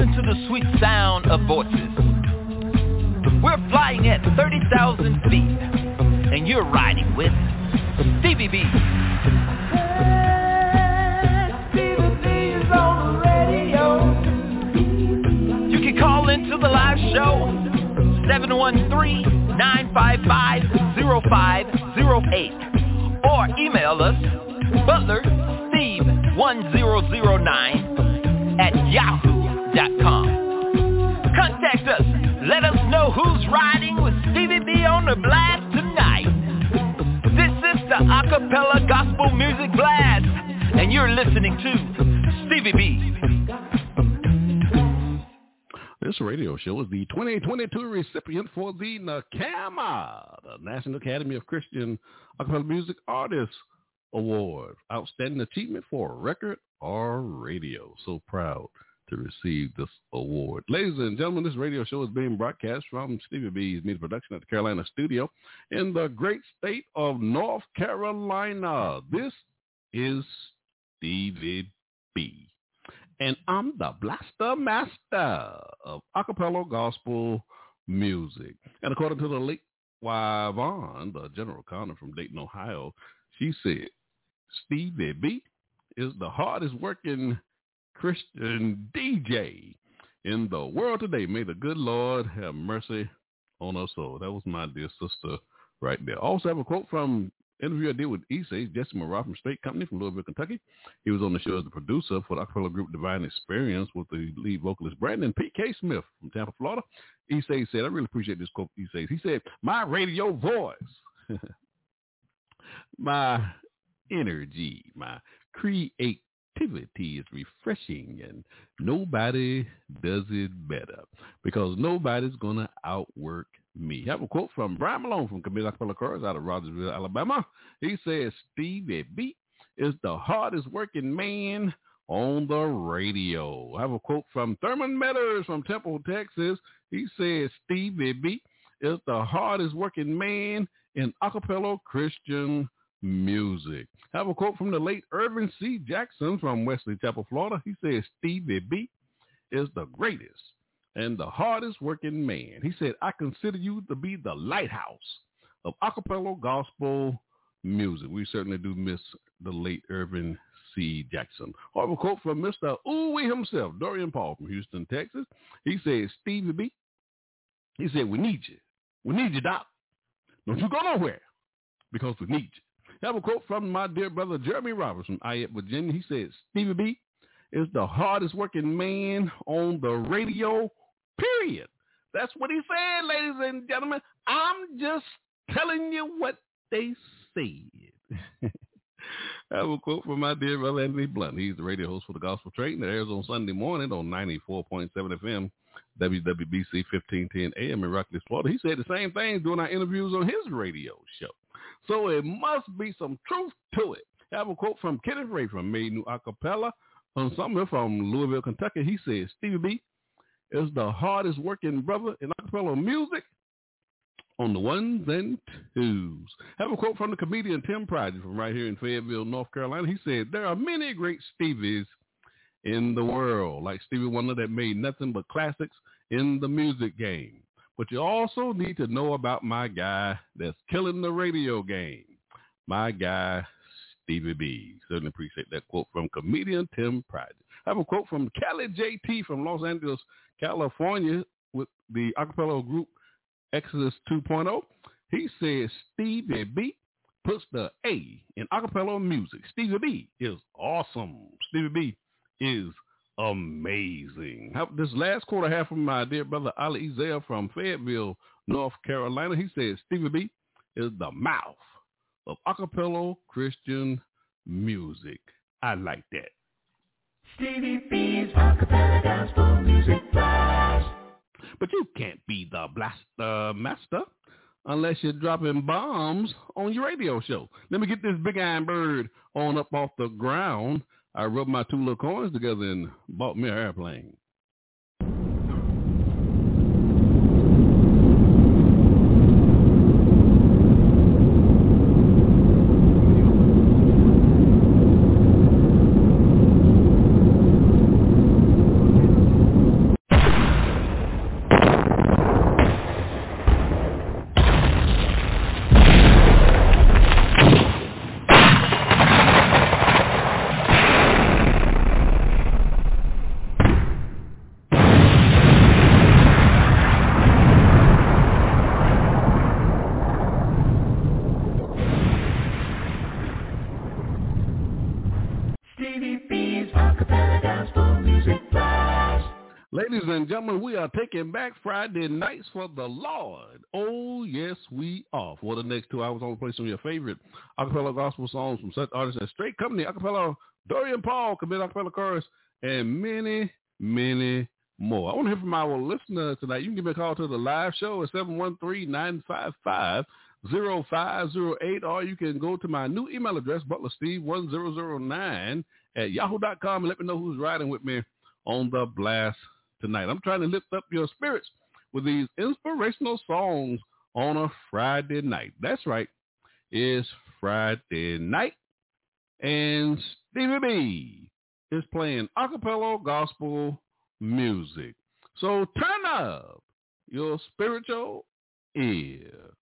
Listen to the sweet sound of voices. We're flying at 30,000 feet, and you're riding with Stevie B. You can call into the live show 713-955-0508 or email us butlersteve1009 at yahoo.com. Contact us. Let us know who's riding with Stevie B on the blast tonight. This is the Acapella Gospel Music Blast, and you're listening to Stevie B. This radio show is the 2022 recipient for the NACAMA, the National Academy of Christian Acapella Music Artists Award. Outstanding Achievement for Record or Radio. So proud to receive this award. Ladies and gentlemen, this radio show is being broadcast from Stevie B's media production at the Carolina studio in the great state of North Carolina. This is Stevie B. And I'm the blaster master of acapella gospel music. And according to the late Y Vaughn, the general Connor from Dayton, Ohio, she said, Stevie B is the hardest working Christian DJ in the world today. May the good Lord have mercy on us all. That was my dear sister right there. Also have a quote from interview I did with Issei, Jesse Morale from Straight Company from Louisville, Kentucky. He was on the show as the producer for the acapella group Divine Experience with the lead vocalist Brandon P.K. Smith from Tampa, Florida. Issei said, I really appreciate this quote, Issei. He said, my radio voice, my energy, my creativity is refreshing and nobody does it better because nobody's going to outwork me. I have a quote from Brian Malone from Community Acapella out of Rogersville, Alabama. He says, Stevie B is the hardest working man on the radio. I have a quote from Thurman Meadows from Temple, Texas. He says, Stevie B is the hardest working man in acapella Christian music. I have a quote from the late Irvin C. Jackson from Wesley Chapel, Florida. He says, Stevie B is the greatest and the hardest working man. He said, I consider you to be the lighthouse of acapella gospel music. We certainly do miss the late Irvin C. Jackson. I have a quote from Mr. Ooey himself, Dorian Paul from Houston, Texas. He says, Stevie B, he said, we need you. We need you, Doc. Don't you go nowhere because we need you. Have a quote from my dear brother Jeremy Roberts from Ayette, Virginia. He says, Stevie B is the hardest working man on the radio, period. That's what he said, ladies and gentlemen. I'm just telling you what they said. I have a quote from my dear brother Anthony Blunt. He's the radio host for the Gospel Train that airs on Sunday morning on 94.7 FM, WWBC 1510 AM in Rockledge, Florida. He said the same thing during our interviews on his radio show. So it must be some truth to it. I have a quote from Kenneth Ray from Made New Acapella on um, somewhere from Louisville, Kentucky. He says, Stevie B is the hardest working brother in acapella music on the ones and twos. I have a quote from the comedian Tim Pride from right here in Fayetteville, North Carolina. He said, there are many great Stevies in the world, like Stevie Wonder that made nothing but classics in the music game. But you also need to know about my guy that's killing the radio game, my guy, Stevie B. Certainly appreciate that quote from comedian Tim Pride. I have a quote from Kelly JT from Los Angeles, California with the acapella group Exodus 2.0. He says Stevie B puts the A in acapella music. Stevie B is awesome. Stevie B is amazing. This last quarter half from my dear brother Ali Ezel from Fayetteville, North Carolina. He says Stevie B is the mouth of acapella Christian music. I like that. Stevie B's acapella gospel music blast. But you can't be the blaster master unless you're dropping bombs on your radio show. Let me get this big iron bird on up off the ground. I rubbed my two little coins together and bought me an airplane. Gentlemen, we are taking back Friday nights for the Lord. Oh, yes, we are. For the next two hours, I'm going to play some of your favorite acapella gospel songs from such artists as Straight Company, acapella Dorian Paul, Commit Acapella Chorus, and many, many more. I want to hear from our listeners tonight. You can give me a call to the live show at 713-955 0508 or you can go to my new email address, butlersteve1009 at yahoo.com and let me know who's riding with me on the blast tonight. I'm trying to lift up your spirits with these inspirational songs on a Friday night. That's right. It's Friday night. And Stevie B is playing acapella gospel music. So turn up your spiritual ear.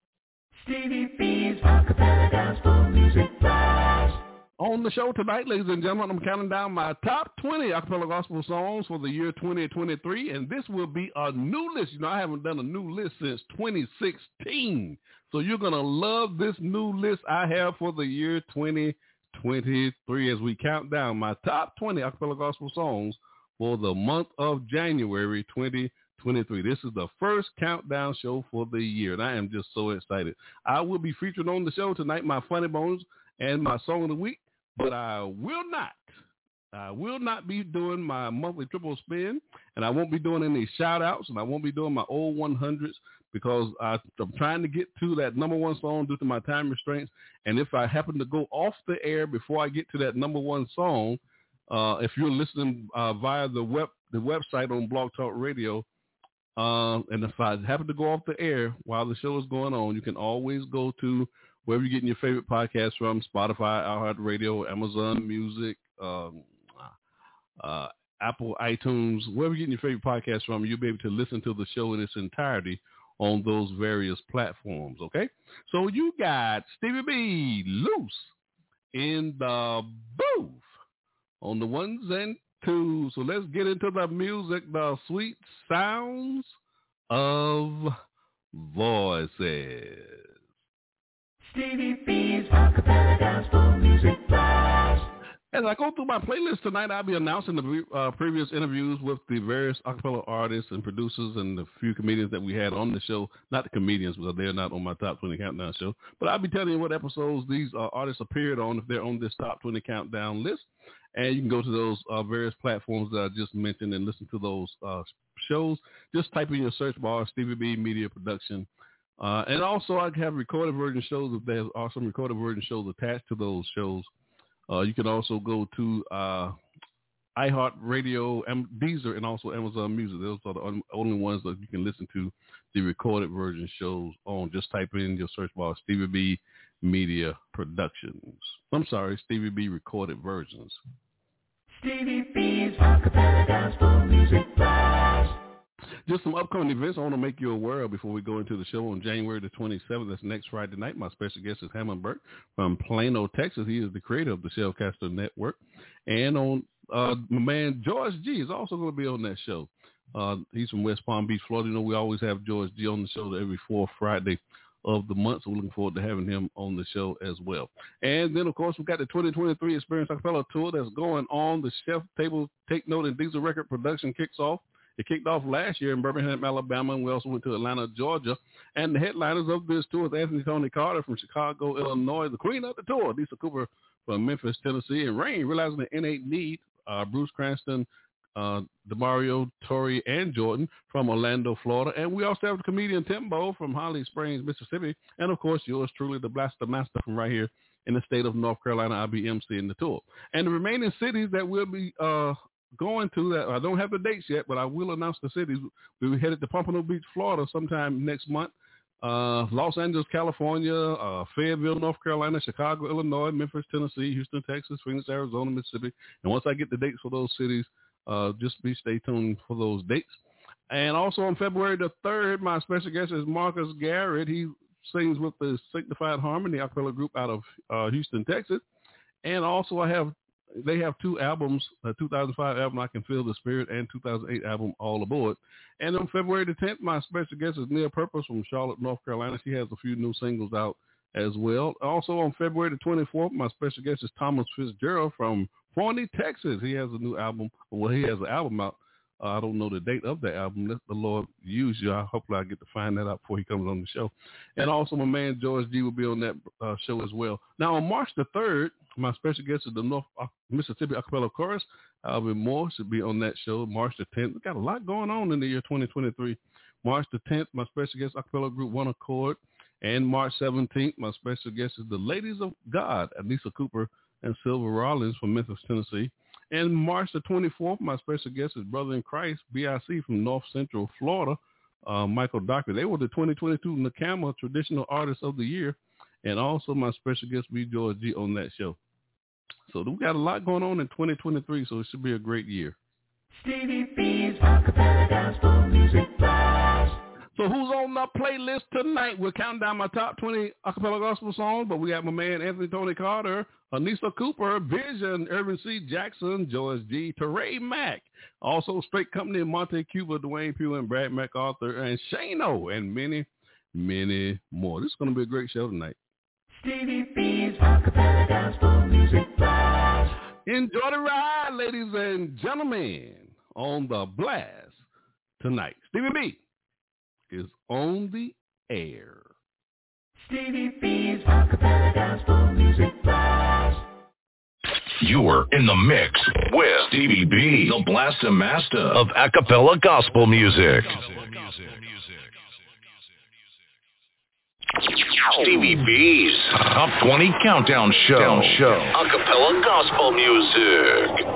Stevie B's acapella gospel music. On the show tonight, ladies and gentlemen, I'm counting down my top 20 acapella gospel songs for the year 2023, and this will be a new list. You know, I haven't done a new list since 2016, so you're going to love this new list I have for the year 2023 as we count down my top 20 acapella gospel songs for the month of January 2023. This is the first countdown show for the year, and I am just so excited. I will be featured on the show tonight, my funny bones and my song of the week but I will not. I will not be doing my monthly triple spin, and I won't be doing any shout outs, and I won't be doing my old 100s because I, I'm trying to get to that number one song due to my time restraints. And if I happen to go off the air before I get to that number one song, uh, if you're listening uh, via the web the website on Blog Talk Radio, uh, and if I happen to go off the air while the show is going on, you can always go to wherever you're getting your favorite podcast from, Spotify, iHeartRadio, Amazon Music, um, uh, Apple iTunes, wherever you're getting your favorite podcast from, you'll be able to listen to the show in its entirety on those various platforms, okay? So you got Stevie B loose in the booth on the ones and twos. So let's get into the music, the sweet sounds of voices. Stevie B's Acapella Gospel Music Blast. As I go through my playlist tonight, I'll be announcing the uh, previous interviews with the various acapella artists and producers and the few comedians that we had on the show. Not the comedians because they're not on my top 20 countdown show, but I'll be telling you what episodes these uh, artists appeared on if they're on this top 20 countdown list. And you can go to those uh, various platforms that I just mentioned and listen to those uh, shows. Just type in your search bar Stevie B Media Production uh, and also, I have recorded version shows. If there's some recorded version shows attached to those shows, uh, you can also go to uh, iHeartRadio, Deezer, and also Amazon Music. Those are the only ones that you can listen to the recorded version shows on. Just type in your search bar Stevie B Media Productions. I'm sorry, Stevie B Recorded Versions. Stevie B's Acapella Gospel Music. Just some upcoming events I want to make you aware of before we go into the show on January the 27th. That's next Friday night. My special guest is Hammond Burke from Plano, Texas. He is the creator of the Shellcaster Network. And on uh, my man George G is also going to be on that show. Uh, he's from West Palm Beach, Florida. You know, we always have George G on the show every fourth Friday of the month. So we're looking forward to having him on the show as well. And then, of course, we've got the 2023 Experience Acapella Tour that's going on. The Chef Table Take Note and Diesel Record production kicks off it kicked off last year in Birmingham, Alabama, and we also went to Atlanta, Georgia. And the headliners of this tour is Anthony Tony Carter from Chicago, Illinois, the queen of the tour, Lisa Cooper from Memphis, Tennessee, and Rain, realizing the innate need, uh, Bruce Cranston, uh, Demario, Tori, and Jordan from Orlando, Florida. And we also have the comedian Timbo from Holly Springs, Mississippi. And of course, yours truly, the Blaster Master from right here in the state of North Carolina. I'll be emceeing the tour. And the remaining cities that we'll be uh, going to that I don't have the dates yet, but I will announce the cities. We will headed to Pompano Beach, Florida sometime next month. Uh, Los Angeles, California, uh, Fayetteville, North Carolina, Chicago, Illinois, Memphis, Tennessee, Houston, Texas, Phoenix, Arizona, Mississippi. And once I get the dates for those cities, uh, just be stay tuned for those dates. And also on February the 3rd, my special guest is Marcus Garrett. He sings with the Sanctified Harmony a acapella group out of uh, Houston, Texas. And also I have they have two albums, a 2005 album, I Can Feel the Spirit, and 2008 album, All Aboard. And on February the 10th, my special guest is Neil Purpose from Charlotte, North Carolina. She has a few new singles out as well. Also on February the 24th, my special guest is Thomas Fitzgerald from Forney, Texas. He has a new album. Well, he has an album out uh, I don't know the date of the album. Let the Lord use you. I hopefully I get to find that out before he comes on the show. And also my man George G will be on that uh, show as well. Now on March the third, my special guest is the North Mississippi Acapella Chorus. Alvin Moore should be on that show. March the tenth. We got a lot going on in the year 2023. March the tenth, my special guest acapella group One Accord. And March 17th, my special guest is the Ladies of God, Anissa Cooper and Silver Rollins from Memphis, Tennessee. And March the 24th, my special guest is Brother in Christ, BIC from North Central Florida, uh, Michael Doctor. They were the 2022 NACAMA Traditional Artist of the Year. And also my special guest, B. George G, on that show. So we got a lot going on in 2023, so it should be a great year. Stevie B's Acapella Gospel Music Blast. So who's on the playlist tonight? We're counting down my top 20 acapella gospel songs, but we got my man Anthony Tony Carter, Anissa Cooper, Vision, Irvin C. Jackson, Joyce G. Teray Mack, also Straight Company, Monte Cuba, Dwayne Pugh, and Brad MacArthur, and Shano, and many, many more. This is going to be a great show tonight. Stevie B's Acapella Gospel Music Blast. Enjoy the ride, ladies and gentlemen, on the blast tonight. Stevie B is on the air. Stevie B's Acapella Gospel Music Blast. You're in the mix with Stevie B, the Blaster Master of Acapella Gospel Music. Stevie B's Top 20 Countdown Show. show. Acapella Gospel Music.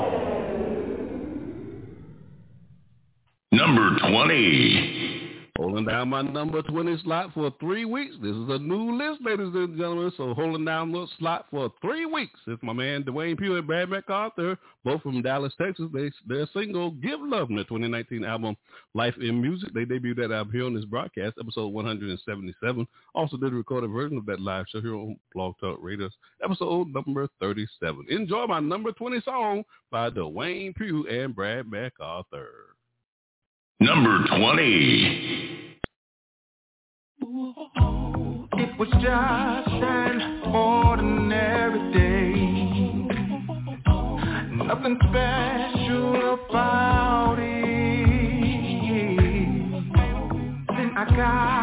Number 20. Holding down my number 20 slot for three weeks. This is a new list, ladies and gentlemen. So holding down the slot for three weeks is my man Dwayne Pugh and Brad MacArthur, both from Dallas, Texas. They, their single, Give Love, from their 2019 album, Life in Music. They debuted that album here on this broadcast, episode 177. Also did a recorded version of that live show here on Blog Talk Radio, episode number 37. Enjoy my number 20 song by Dwayne Pugh and Brad MacArthur. Number 20. It was just an ordinary day. Nothing special about it. Then I got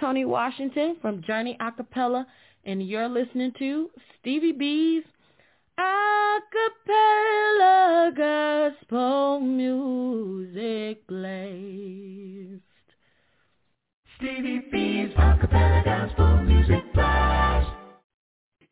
Tony Washington from Journey Acapella, and you're listening to Stevie B's Acapella Gospel Music Blast. Stevie B's Acapella Gospel Music Blast.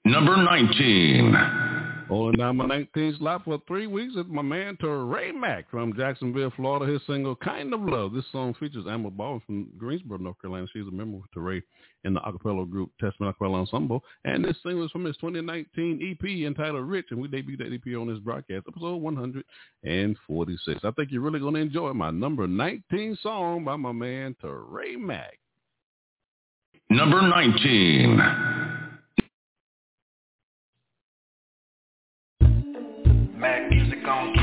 Number 19. Holding down my 19th slot for three weeks is my man Ray Mack from Jacksonville, Florida. His single "Kind of Love." This song features Amber Ball from Greensboro, North Carolina. She's a member with Ray in the acapella group Testament Acapella Ensemble. And this single is from his 2019 EP entitled "Rich," and we debuted that EP on this broadcast, episode 146. I think you're really going to enjoy my number 19 song by my man Ray Mack. Number 19. Mac music on,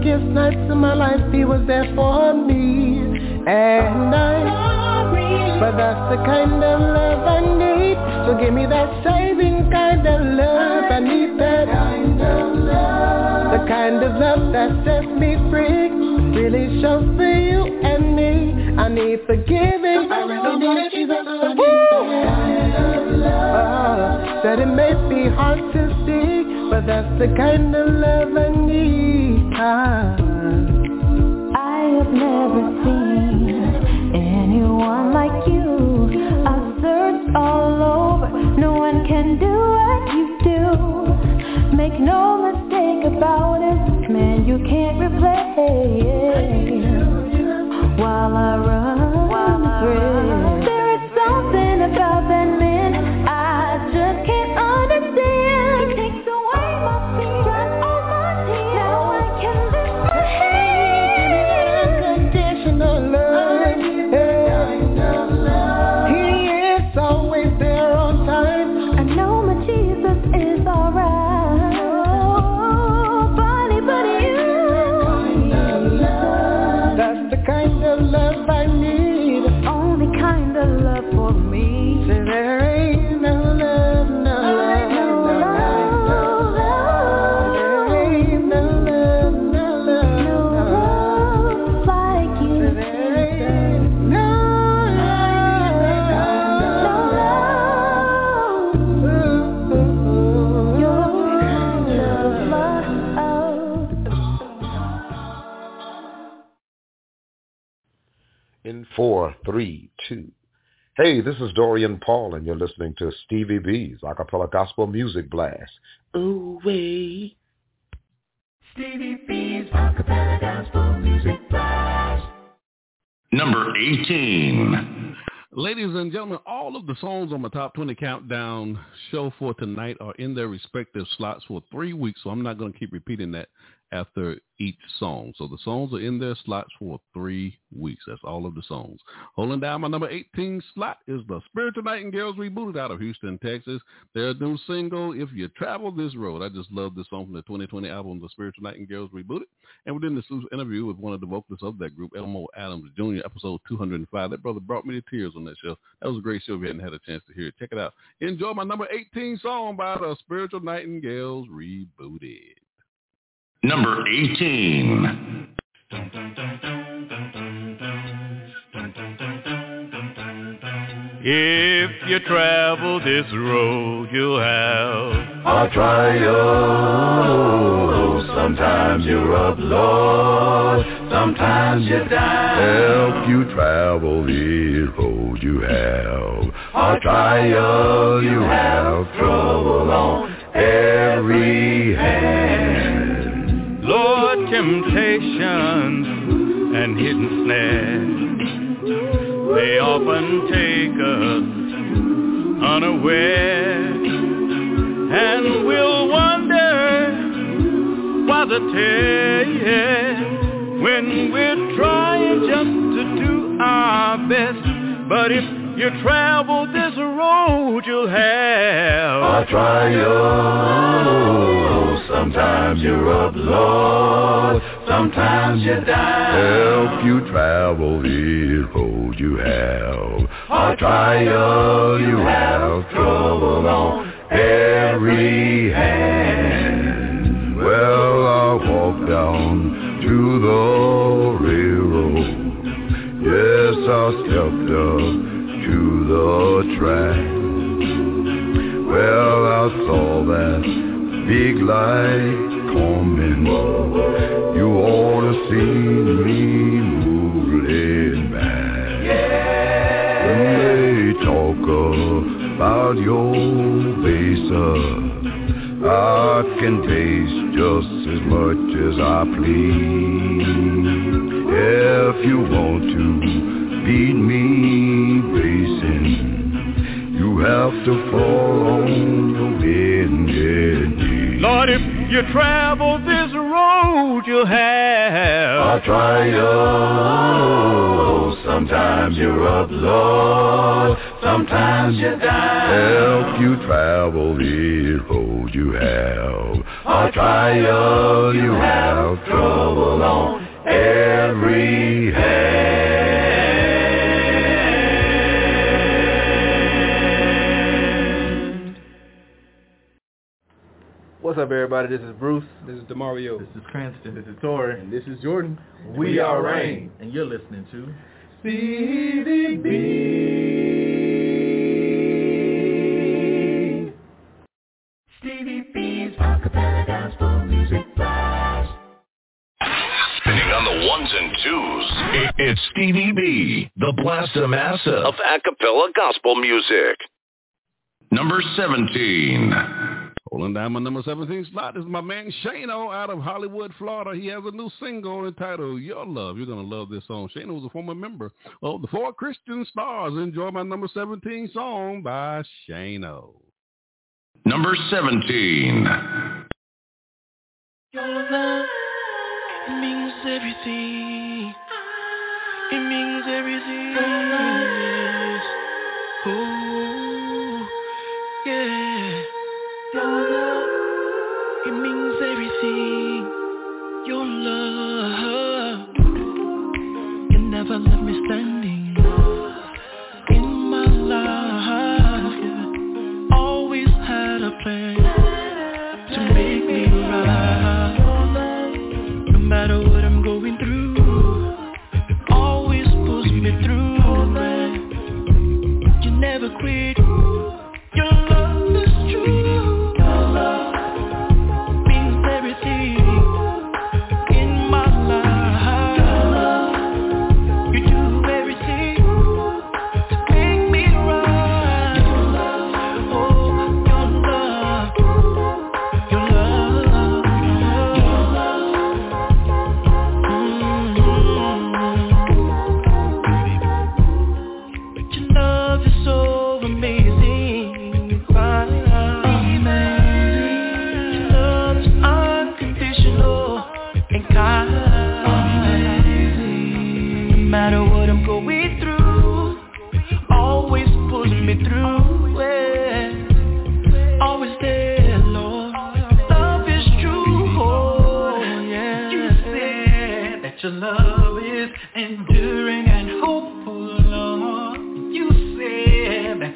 darkest nights of my life He was there for me. And I But that's the kind of love I need. So give me that saving kind of love. I need that kind of love the kind of love that sets me free Really shows for you and me. I need forgiving. I really need Jesus. Oh, That it may be hard to see But that's the kind of love Hey, this is Dorian Paul, and you're listening to Stevie B's Acapella Gospel Music Blast. Ooh, wee. Stevie B's Acapella Gospel Music Blast. Number 18. Ladies and gentlemen, all of the songs on my top 20 countdown show for tonight are in their respective slots for three weeks, so I'm not going to keep repeating that after each song. So the songs are in their slots for three weeks. That's all of the songs. Holding down my number 18 slot is the Spiritual Nightingales Rebooted out of Houston, Texas. Their new single, If You Travel This Road. I just love this song from the 2020 album, The Spiritual Nightingales Rebooted. And within this interview with one of the vocalists of that group, Elmo Adams Jr., episode 205. That brother brought me to tears on that show. That was a great show if you hadn't had a chance to hear it. Check it out. Enjoy my number 18 song by the Spiritual Nightingales Rebooted. Number 18. If you travel this road, you'll have a trial. Sometimes you're up, Lord. Sometimes you down. Help you travel this road, you have a trial. You have trouble on every hand. Lord, temptations and hidden snares, they often take us unaware, and we'll wonder why the test when we're trying just to do our best. But if you travel this road, you'll have a trial. Sometimes you're up, Lord. Sometimes you're down. Help you travel this road you have. A trial, you have trouble on every hand. Well, I walk down to the railroad. Yes, I stepped up to the track. Well, I saw that big light coming. You ought to see me moving back. Yeah. When they talk about your baser, uh, I can taste just as much as I please. If you want to beat me have to fall on your bended knee. Lord, if you travel this road, you'll have a trial. Sometimes you're up, Lord. Sometimes you're down. Help you travel this road you have. A trial, you have trouble on every hand. What's up, everybody? This is Bruce. This is Demario. This is Cranston. This is Tori. And this is Jordan. We, we are Rain. And you're listening to Stevie B. Stevie B's Acapella Gospel Music Blast. Spinning on the ones and twos. It's Stevie B, the Blaster Master of Acapella Gospel Music. Number 17. Holding down my number 17 slot is my man Shano out of Hollywood, Florida. He has a new single entitled Your Love. You're going to love this song. Shano was a former member of the Four Christian Stars. Enjoy my number 17 song by Shano. Number 17. Your love means everything. It means everything. Oh, yeah. Your love, it means everything. Your love, you never left me standing in my life. Yeah. Always had a plan to make me right. No matter what I'm going through, you always pulls me through. You never quit.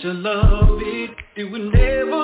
Your love, it, it will never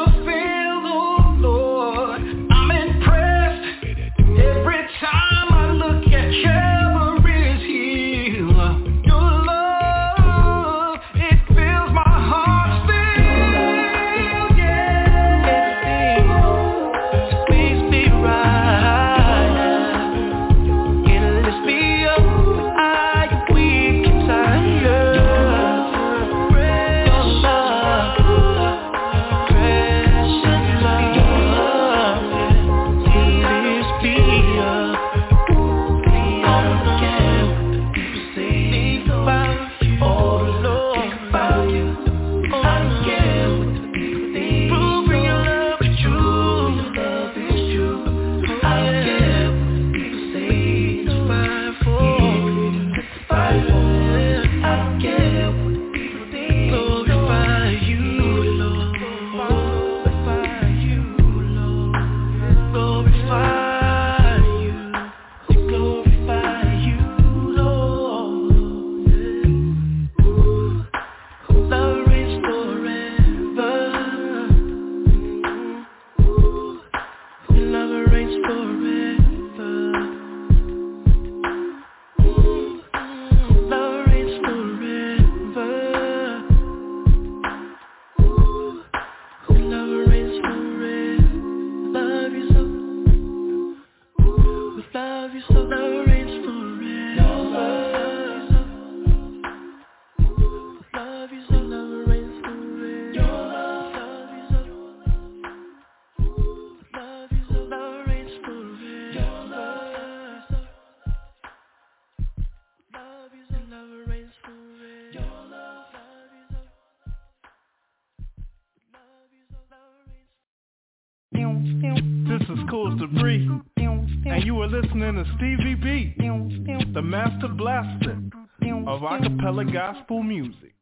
music.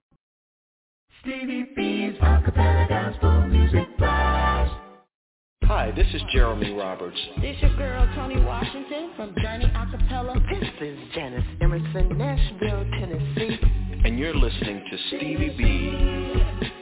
Stevie B's acapella gospel music blast. Hi, this is Jeremy Roberts. This your girl Tony Washington from Journey Acapella. This is Janice Emerson, Nashville, Tennessee. And you're listening to Stevie B.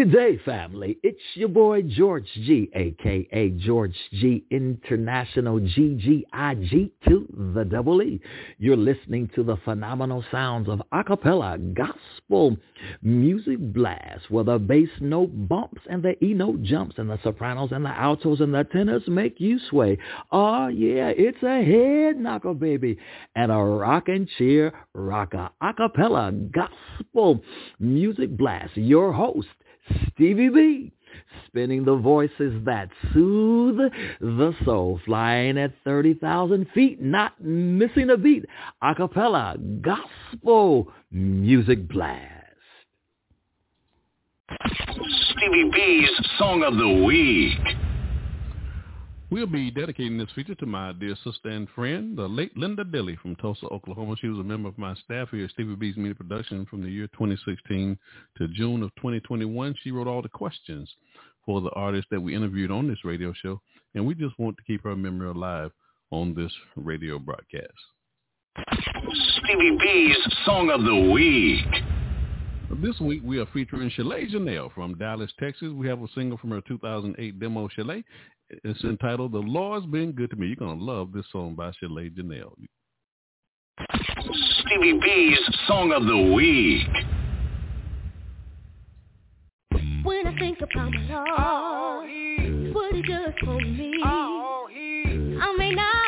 Good day, family. It's your boy George G, aka George G International GGIG to the double E. You're listening to the phenomenal sounds of acapella gospel music blast, where the bass note bumps and the E note jumps, and the sopranos and the altos and the tenors make you sway. Oh yeah, it's a head knocker, baby, and a rock and cheer rocker acapella gospel music blast. Your host. Stevie B, spinning the voices that soothe the soul, flying at 30,000 feet, not missing a beat. Acapella gospel music blast. Stevie B's Song of the Week. We'll be dedicating this feature to my dear sister and friend, the late Linda Dilly from Tulsa, Oklahoma. She was a member of my staff here at Stevie B's Media Production from the year 2016 to June of 2021. She wrote all the questions for the artists that we interviewed on this radio show, and we just want to keep her memory alive on this radio broadcast. Stevie B's Song of the Week. This week we are featuring Chalay Jenelle from Dallas, Texas. We have a single from her 2008 demo, Chalay. It's entitled The Lord's Been Good to Me. You're going to love this song by Chalay Jenelle. Stevie B's Song of the Week. When I think about my Lord, what he does for me, I may not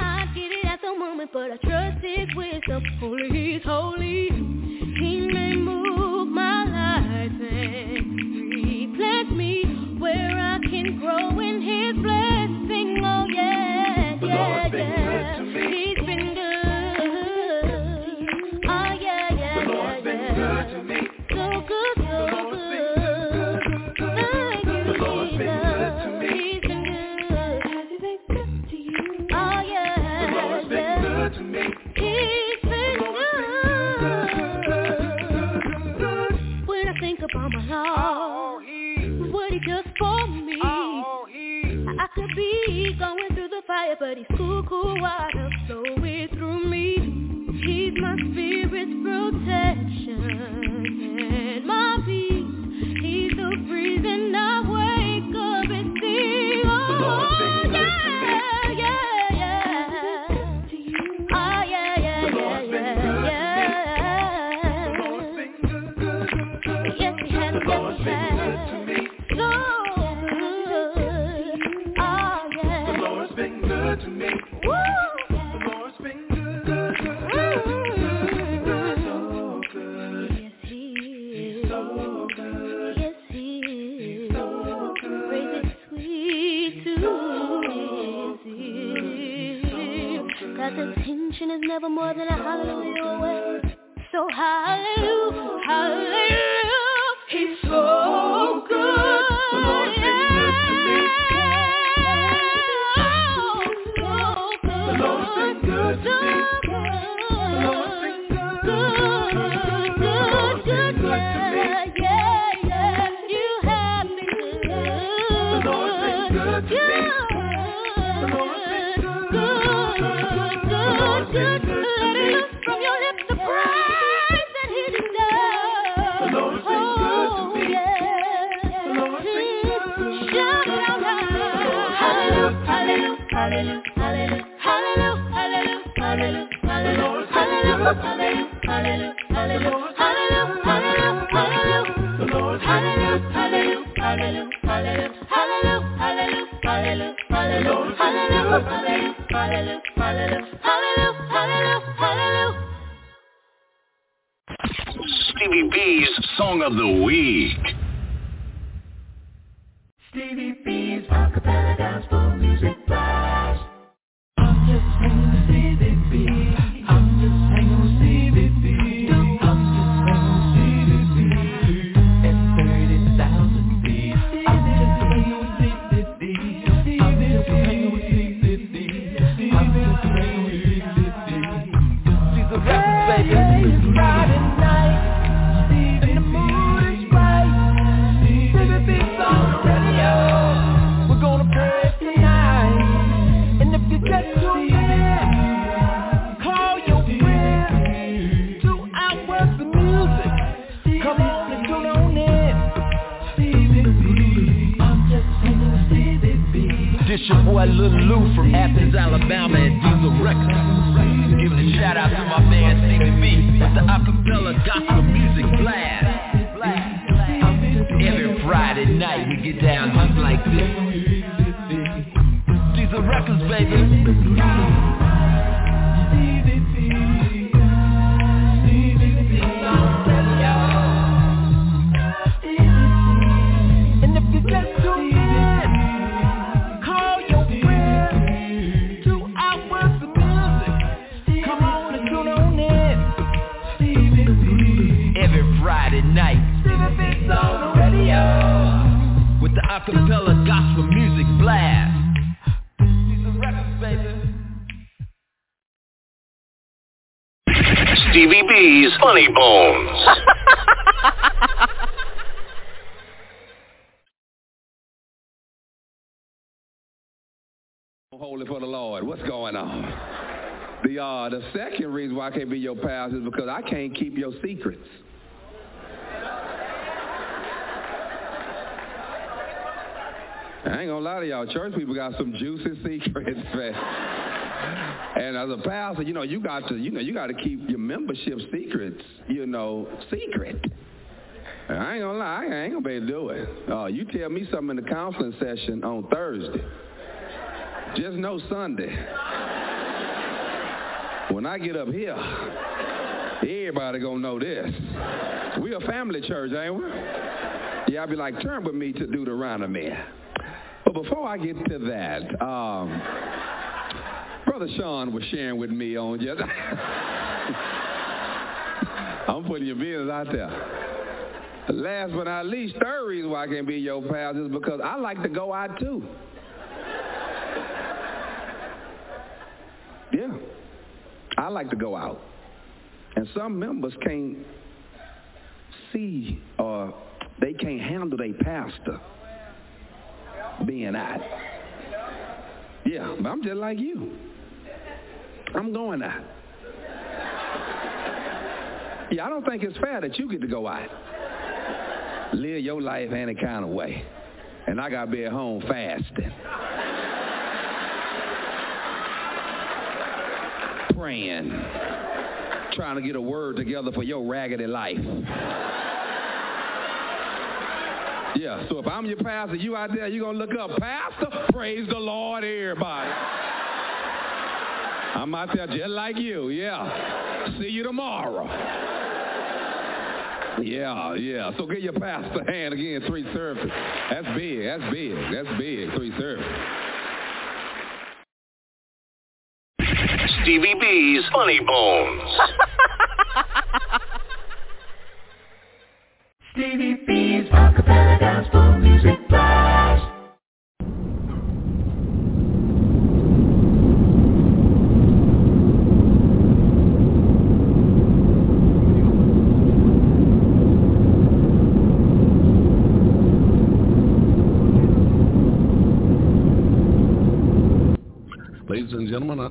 fire, but he's cool, cool water flowing through me. He's my spirit's for the Lord. What's going on? The uh, the second reason why I can't be your pastor is because I can't keep your secrets. I ain't gonna lie to y'all. Church people got some juicy secrets, man. And as a pastor, you know, you got to, you know, you got to keep your membership secrets, you know, secret. I ain't gonna lie, I ain't gonna be able to do it. Uh, you tell me something in the counseling session on Thursday. Just know Sunday. When I get up here, everybody gonna know this. We a family church, ain't we? Yeah, I'll be like, turn with me to Deuteronomy. But before I get to that, um, Brother Sean was sharing with me on just. I'm putting your business out there. Last but not least, third reason why I can't be your pastor is because I like to go out too. Yeah. like to go out. And some members can't see or they can't handle their pastor being out. Yeah, but I'm just like you. I'm going out. Yeah, I don't think it's fair that you get to go out. Live your life any kind of way. And I got to be at home fasting. Praying. Trying to get a word together for your raggedy life. Yeah, so if I'm your pastor, you out there, you're going to look up, Pastor, praise the Lord, everybody. I'm out there just like you, yeah. See you tomorrow. Yeah, yeah. So get your pastor hand again, three service. That's big, that's big, that's big, three services. Stevie B's Funny Bones. Stevie B's Acapella Gospel Music. Ladies and gentlemen, uh,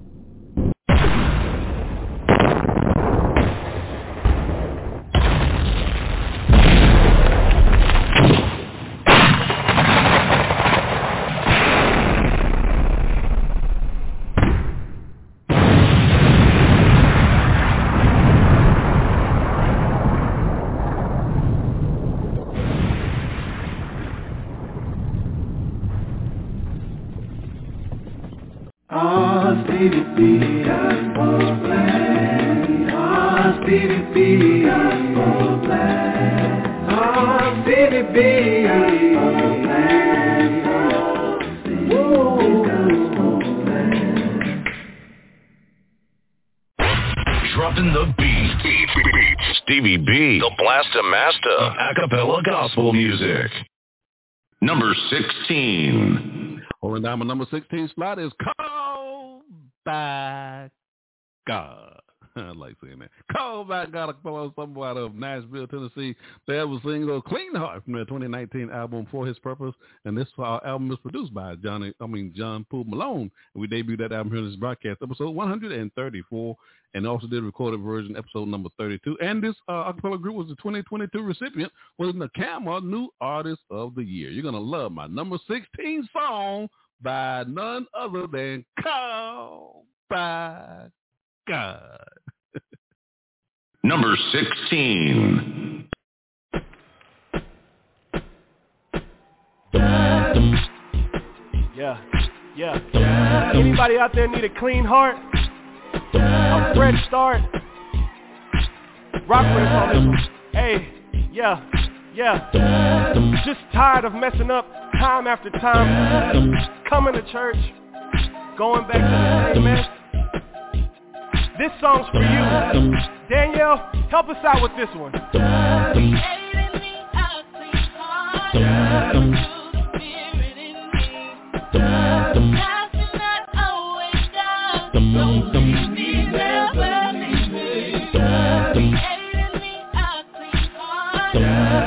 The Master of Acapella Gospel Music. Number 16. Holding down my number 16 slot is Called by God. I like saying that. Called by God, a fellow somewhere out of Nashville, Tennessee. They ever single Clean Heart from their 2019 album For His Purpose. And this uh, album is produced by Johnny, I mean John Poole Malone. And we debuted that album here in this broadcast, episode 134. And also did a recorded version, episode number 32. And this uh, acapella group was the 2022 recipient, was the NACAMA New Artist of the Year. You're going to love my number 16 song by none other than Called by God. Number 16. Yeah, yeah. Anybody out there need a clean heart? A fresh start? Rock with us on this. Hey, yeah, yeah. Just tired of messing up time after time. Coming to church, going back to the same mess. This song's for you. Danielle, help us out with this one.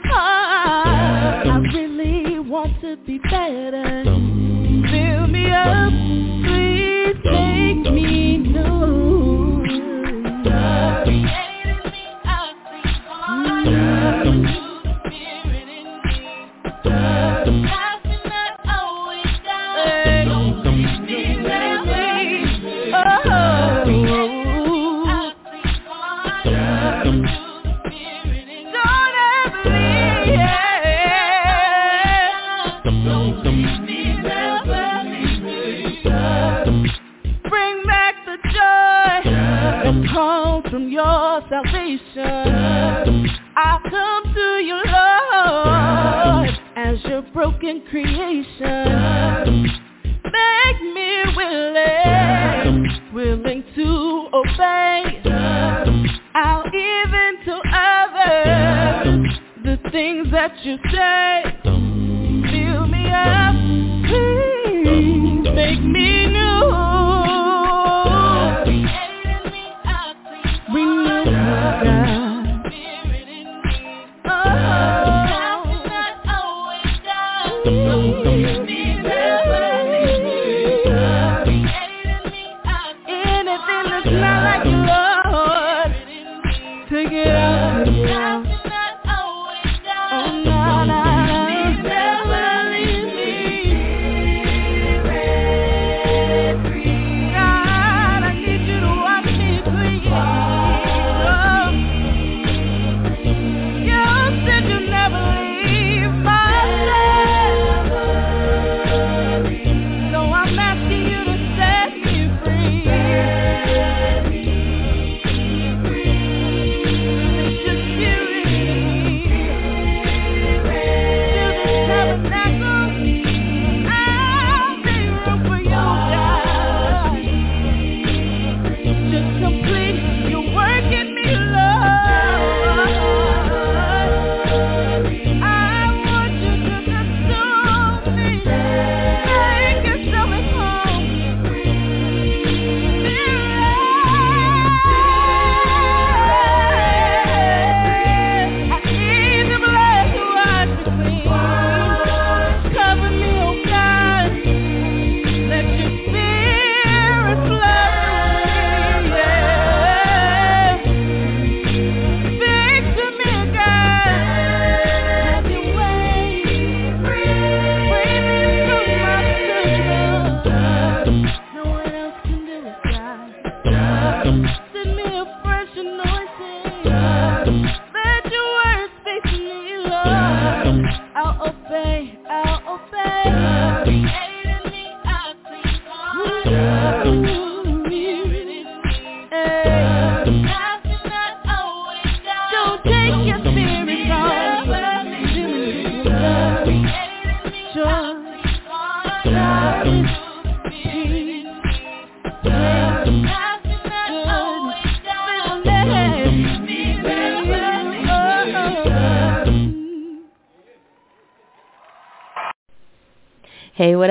had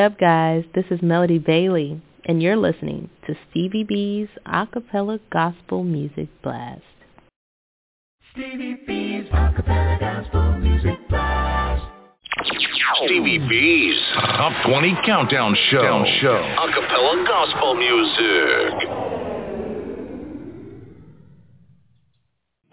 up, guys? This is Melody Bailey, and you're listening to Stevie B's Acapella Gospel Music Blast. Stevie B's Acapella Gospel Music Blast. Stevie B's Top 20 Countdown Show. show. Acapella Gospel Music.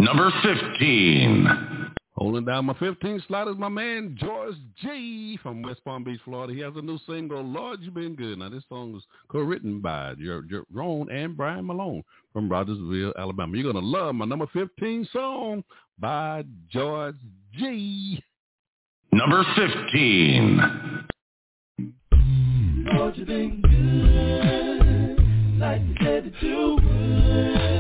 Number 15. Holding down my 15th slot is my man George G from West Palm Beach, Florida. He has a new single, Lord, You've Been Good. Now, this song was co-written by Jerome and Brian Malone from Rogersville, Alabama. You're going to love my number 15 song by George G. Number 15. Lord, you've been good, like you said that you would.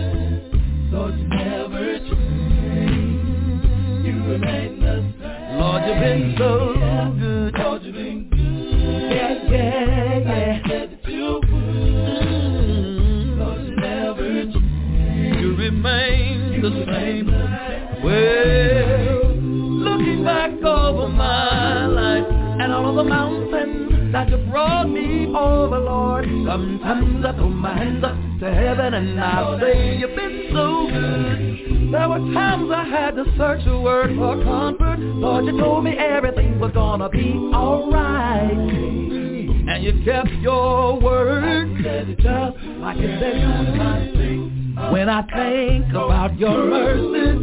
Lord, you've been so good. Lord. Yeah, yeah. Like said that you would. Lord, you never change. You remain the same. Well, looking back over my life and all the mountains that you brought me over, Lord. Sometimes I throw my hands up to heaven and I say you've been so good. There were times I had to search the word for comfort. but you told me everything was gonna be alright. And you kept your word, just like you said. When I think about your mercy,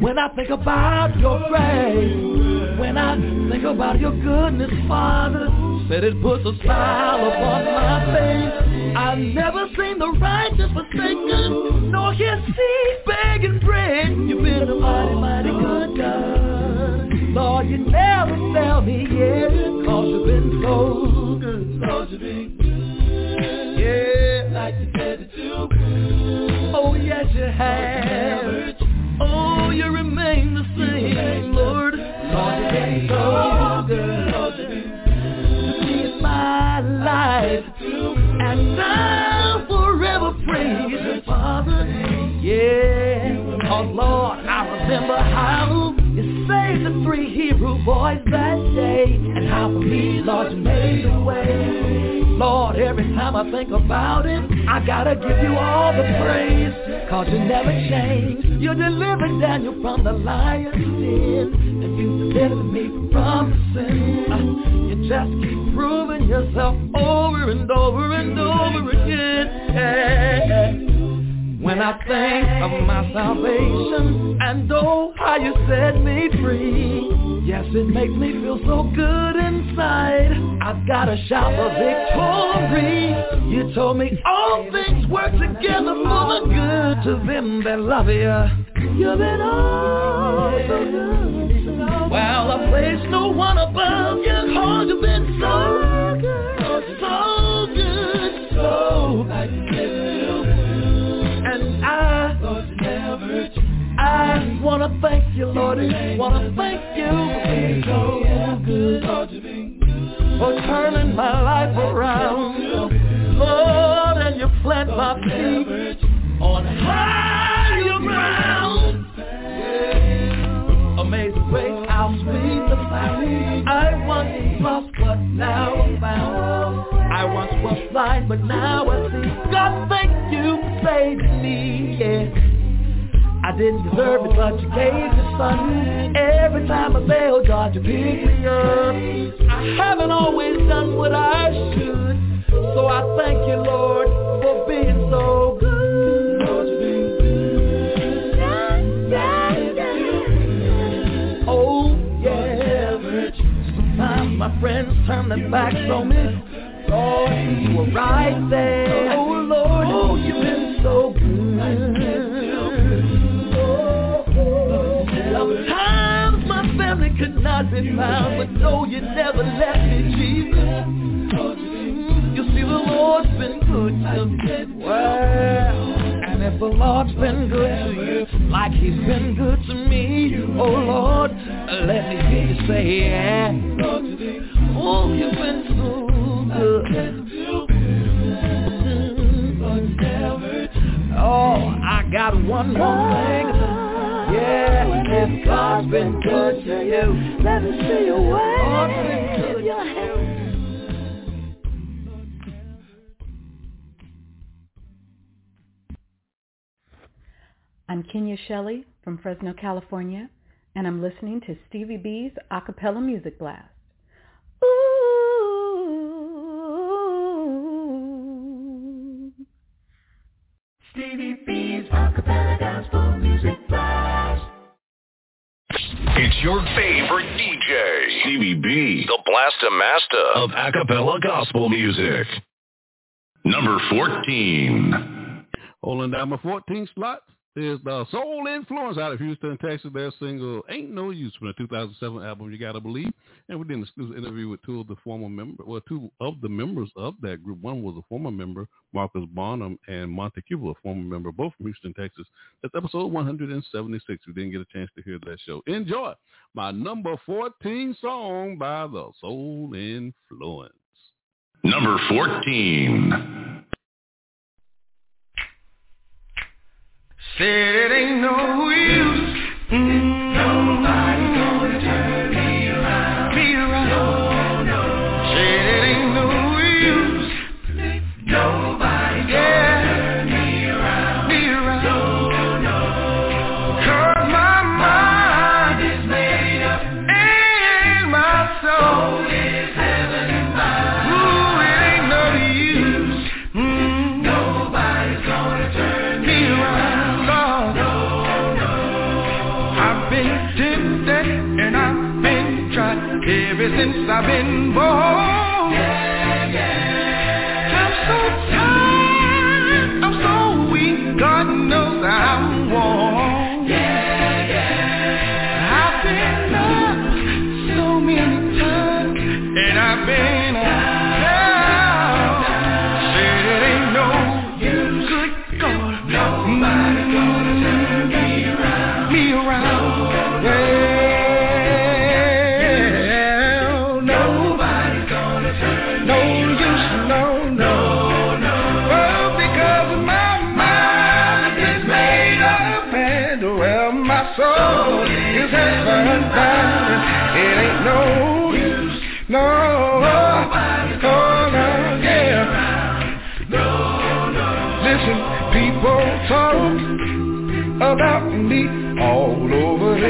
when I think about your grace, when I think about your goodness, Father, said it puts a smile upon my face. I've never seen the righteous forsaken, nor his seed begging bread. You've been a mighty, mighty good God. Lord, you never fail me yet, cause you've been so good. Lord, you've been good. Yeah. Like you said to. Oh, yes, you have. Oh, you remain the same, Lord. Lord, you've been so good. Lord, you been my life. And I'll forever praise Father. Yeah. Oh, Lord, I remember how you saved the three Hebrew boys that day. And how for me, Lord, you made a way. Lord, every time I think about it, I gotta give you all the praise. Cause you never change. You delivered Daniel from the lion's den. You from sin. Uh, you just keep proving yourself over and over and over again. When I think of my salvation and oh how you set me free, yes it makes me feel so good inside. I've got a shout for victory. You told me all things work together for the good to them that love you. You've been all so good. Well, I place no one above you, cause you've been so good, so good, so and I, I wanna thank you, Lord. Wanna thank you for being so good, for turning my life around, Lord. And you plant my feet on higher ground. Lost, but now found. I once was blind, but now I see. God, thank you saving me. Yeah. I didn't deserve it, but you gave your son. Every time I fail, God, you pick me up. I haven't always done what I should, so I thank you, Lord, for being so good. My friends turn their backs on me. Lord, you were right there. Oh, Lord, oh, you've been so good. Sometimes my family could not be found, but no, you never left me, Jesus. You see, the Lord's been good to me. Wow. And if the Lord's been good to you, like he's been good to me, oh Lord, let me hear you say, yeah. Oh, you've been so good. Oh, I got one more thing. Yeah, if God's been good to you, let me see your way. Your hand. I'm Kenya Shelley from Fresno, California, and I'm listening to Stevie B's Acapella Music Blast. Ooh. Stevie B's Acapella Gospel Music Blast. It's your favorite DJ, Stevie B, the Blaster Master of acapella gospel music. Number 14. Holding down my 14 slots is the Soul Influence out of Houston, Texas. Their single "Ain't No Use" from the 2007 album "You Gotta Believe," and we did an exclusive interview with two of the former members, well, two of the members of that group. One was a former member, Marcus Bonham, and Monte Cuba, a former member, both from Houston, Texas. That's episode 176. We didn't get a chance to hear that show. Enjoy my number 14 song by the Soul Influence. Number 14. Said it ain't no use. Mm. Nobody gonna turn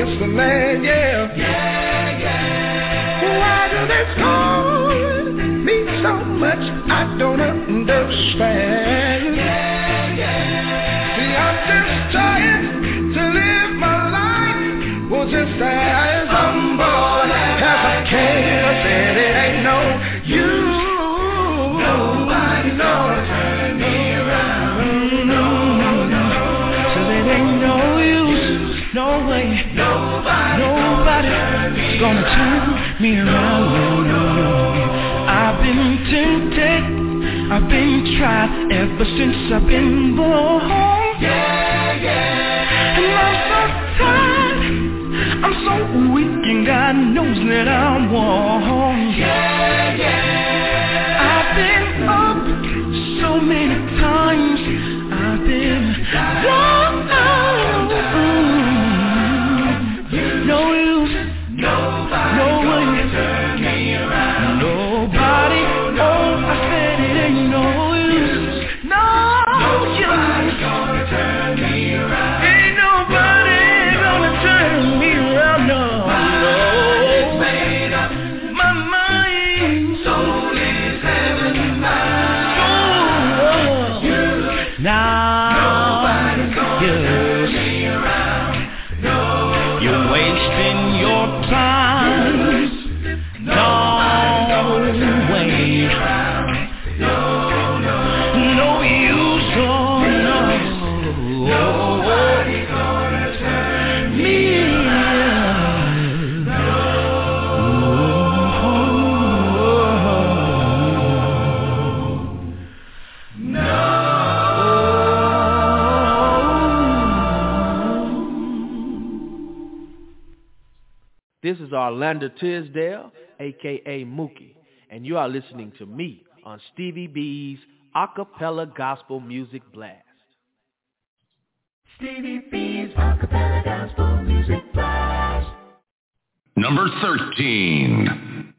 over this land, yeah. Yeah, yeah. Why do they call me so much? I don't understand. Yeah, yeah. See, I'm just trying to live my life, was just as humble as I can. Me around. No, no, no. I've been tempted, I've been tried ever since I've been born. Yeah, yeah. And I'm so tired, I'm so weak, and God knows that I'm worn. This is Orlando Tisdale, aka Mookie, and you are listening to me on Stevie B's Acapella Gospel Music Blast. Stevie B's acapella gospel music blast. Number 13.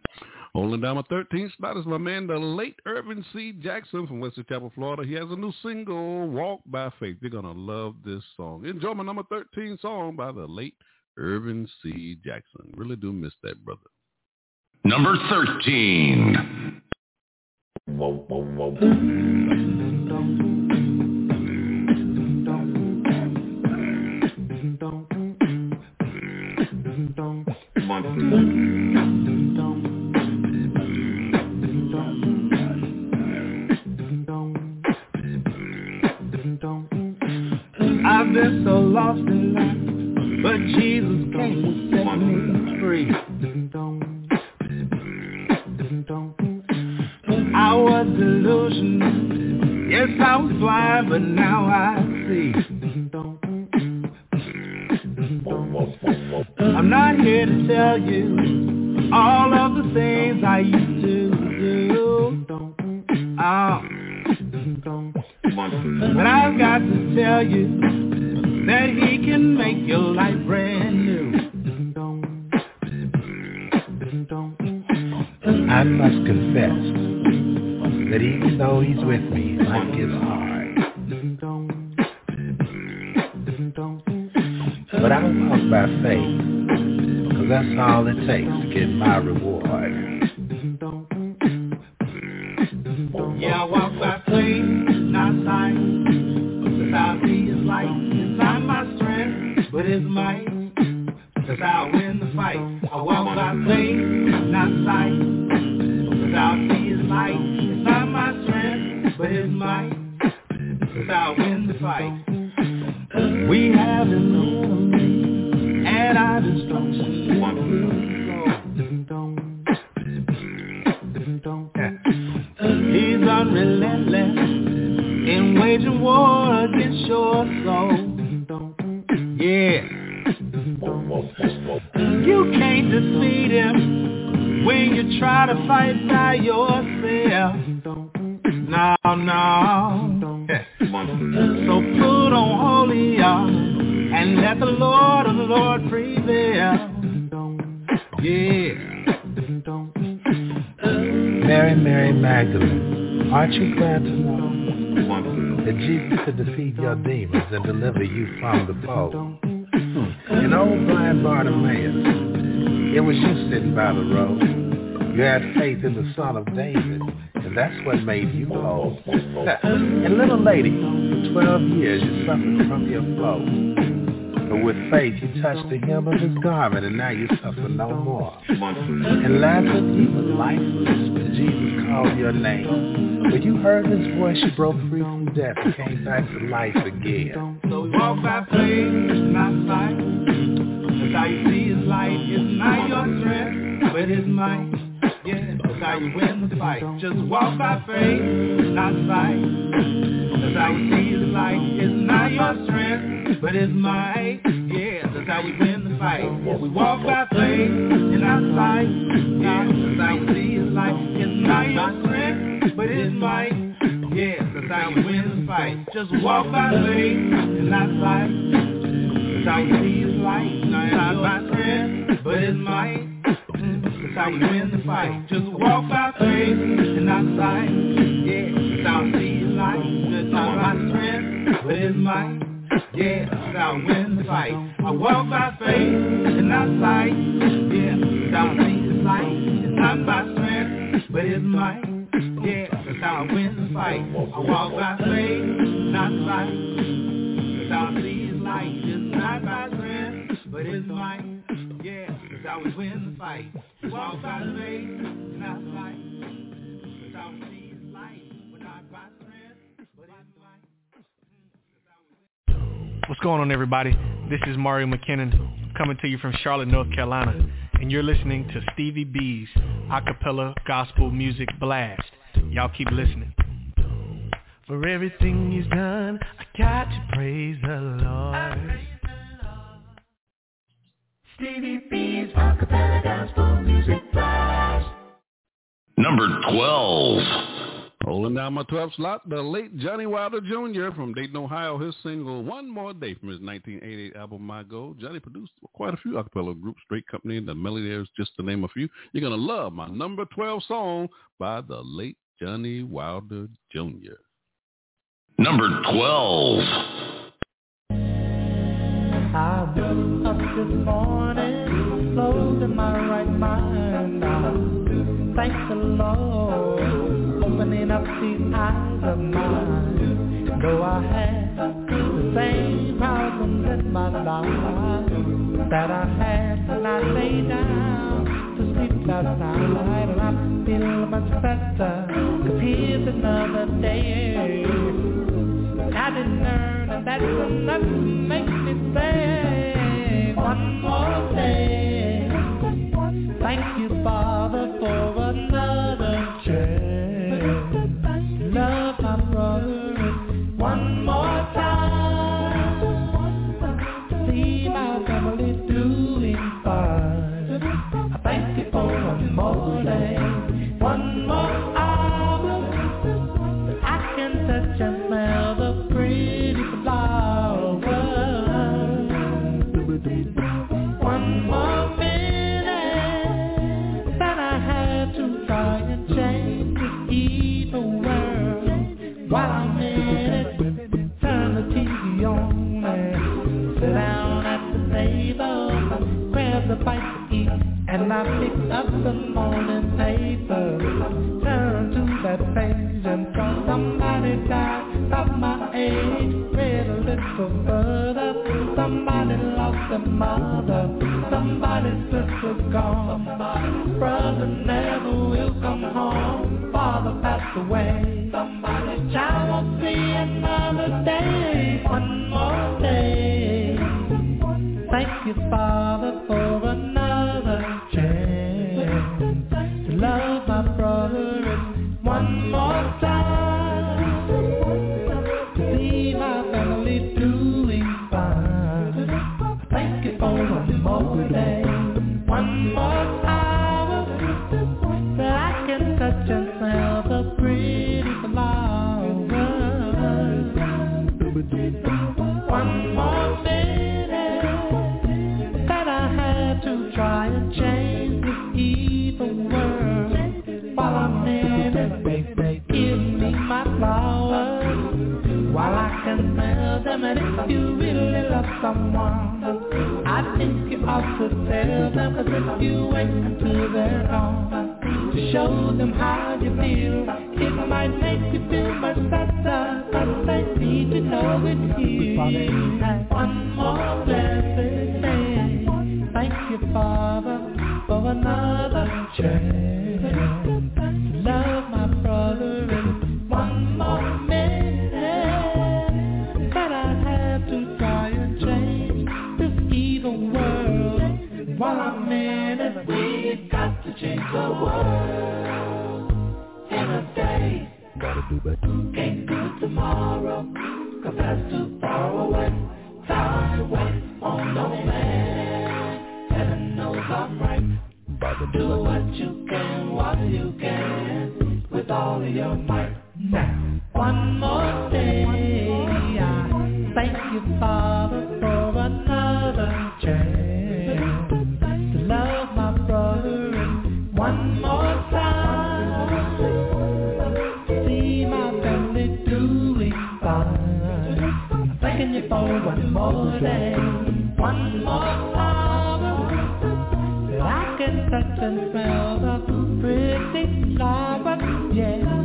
Holding down my 13th spot is my man, the late Irvin C. Jackson from Wesley Chapel, Florida. He has a new single, Walk by Faith. You're going to love this song. Enjoy my number 13 song by the late Irvin C. Jackson. Really do miss that brother. Number 13. I've been so lost in life, but Jesus came and set me free. I was delusional, yes I was blind, but now I see. I'm not here to tell you all of the things I used to do. Oh. But I've got to tell you that he can make your life brand new. I must confess that even though he's with me, life gets hard. But I walk by faith, because that's all it takes to get my reward. Jesus could defeat your demons and deliver you from the foe? And old blind Bartimaeus, it was you sitting by the road. You had faith in the Son of David, and that's what made you whole. And little lady, for 12 years you suffered from your flow. But with faith you touched the hem of his garment, and now you suffer no more. And Lazarus, he was lifeless, but Jesus called your name. When you heard his voice, you broke free from death and came back to life again. So walk by faith, not sight. That's how see his light. It's not your strength, but his might. Yeah, that's how win the fight. Just walk by faith, not sight. That's how see his light. It's not your strength, but his might. Yeah, that's how we win the fight. We walk by faith and not sight. That's how we see his light. It's not your strength, but his might. Yeah, that's how we win the fight. Just walk by faith and not sight. That's how we see his light. Not by strength, but his might. That's how we win the fight. Just walk by faith and not sight. Yeah, that's how we see his light. it's not by strength, but his might. Yeah, we win the fight. I walk by faith and not sight. Yeah, we see his light. It's not by strength, but his might. Yeah, I win the fight. I walk by faith, not sight. I see his light. It's not by strength, but his might. Yeah, we win the fight. Walk by faith, not sight. What's going on, everybody? This is Mario McKinnon coming to you from Charlotte, North Carolina, and you're listening to Stevie B's acapella gospel music blast. Y'all keep listening. For everything he's done, I got to praise the Lord. Stevie B's acapella gospel music blast. Number 12. Holding down my 12th slot, the late Johnny Wilder Jr. from Dayton, Ohio, his single One More Day from his 1988 album My Goal. Johnny produced quite a few acapella groups, Straight Company, The Millionaires, just to name a few. You're going to love my number 12 song by the late Johnny Wilder Jr. Number 12. I woke up this morning, clothed in my right mind. I thank the Lord, opening up these eyes of mine. Though I had the same problems in my life that I had when I lay down to sleep last night, and I feel much better. 'cause here's another day. I didn't earn, and that's enough to make me say one more day. Thank you, Father, for one and I pick up the morning paper. Turn to that page and saw somebody died about my age, read a little further. Somebody lost a mother, somebody's sister's gone, somebody's brother never will come home, father passed away, somebody's child won't see another day, one more day. Thank you, Father, for love them, and if you really love someone, I think you ought to tell them, cause if you wait to their own, to show them how you feel, it might make you feel much better, but they need to know it's you. One more blessed day. Thank you, Father, for another chance change the world in a day. Gotta do better. Can't do tomorrow, cause that's too far away. Time waits on no man. Heaven knows I'm right. Do what you can while you can with all of your might. Now, one more day, I thank you, Father, more day, one more time. I can touch and smell the pretty flower, yeah.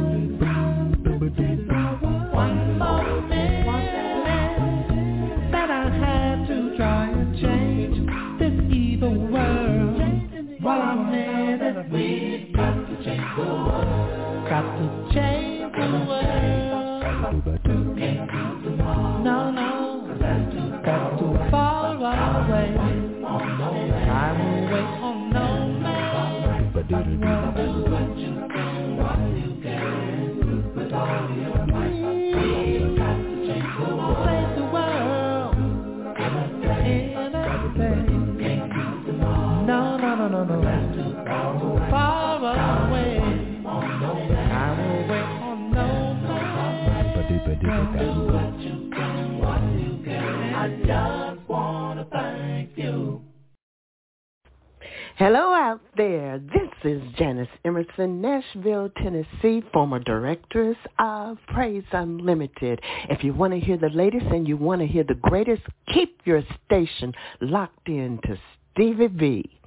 Tennessee, former directress of Praise Unlimited. If you want to hear the latest and you want to hear the greatest, keep your station locked in to Stevie B.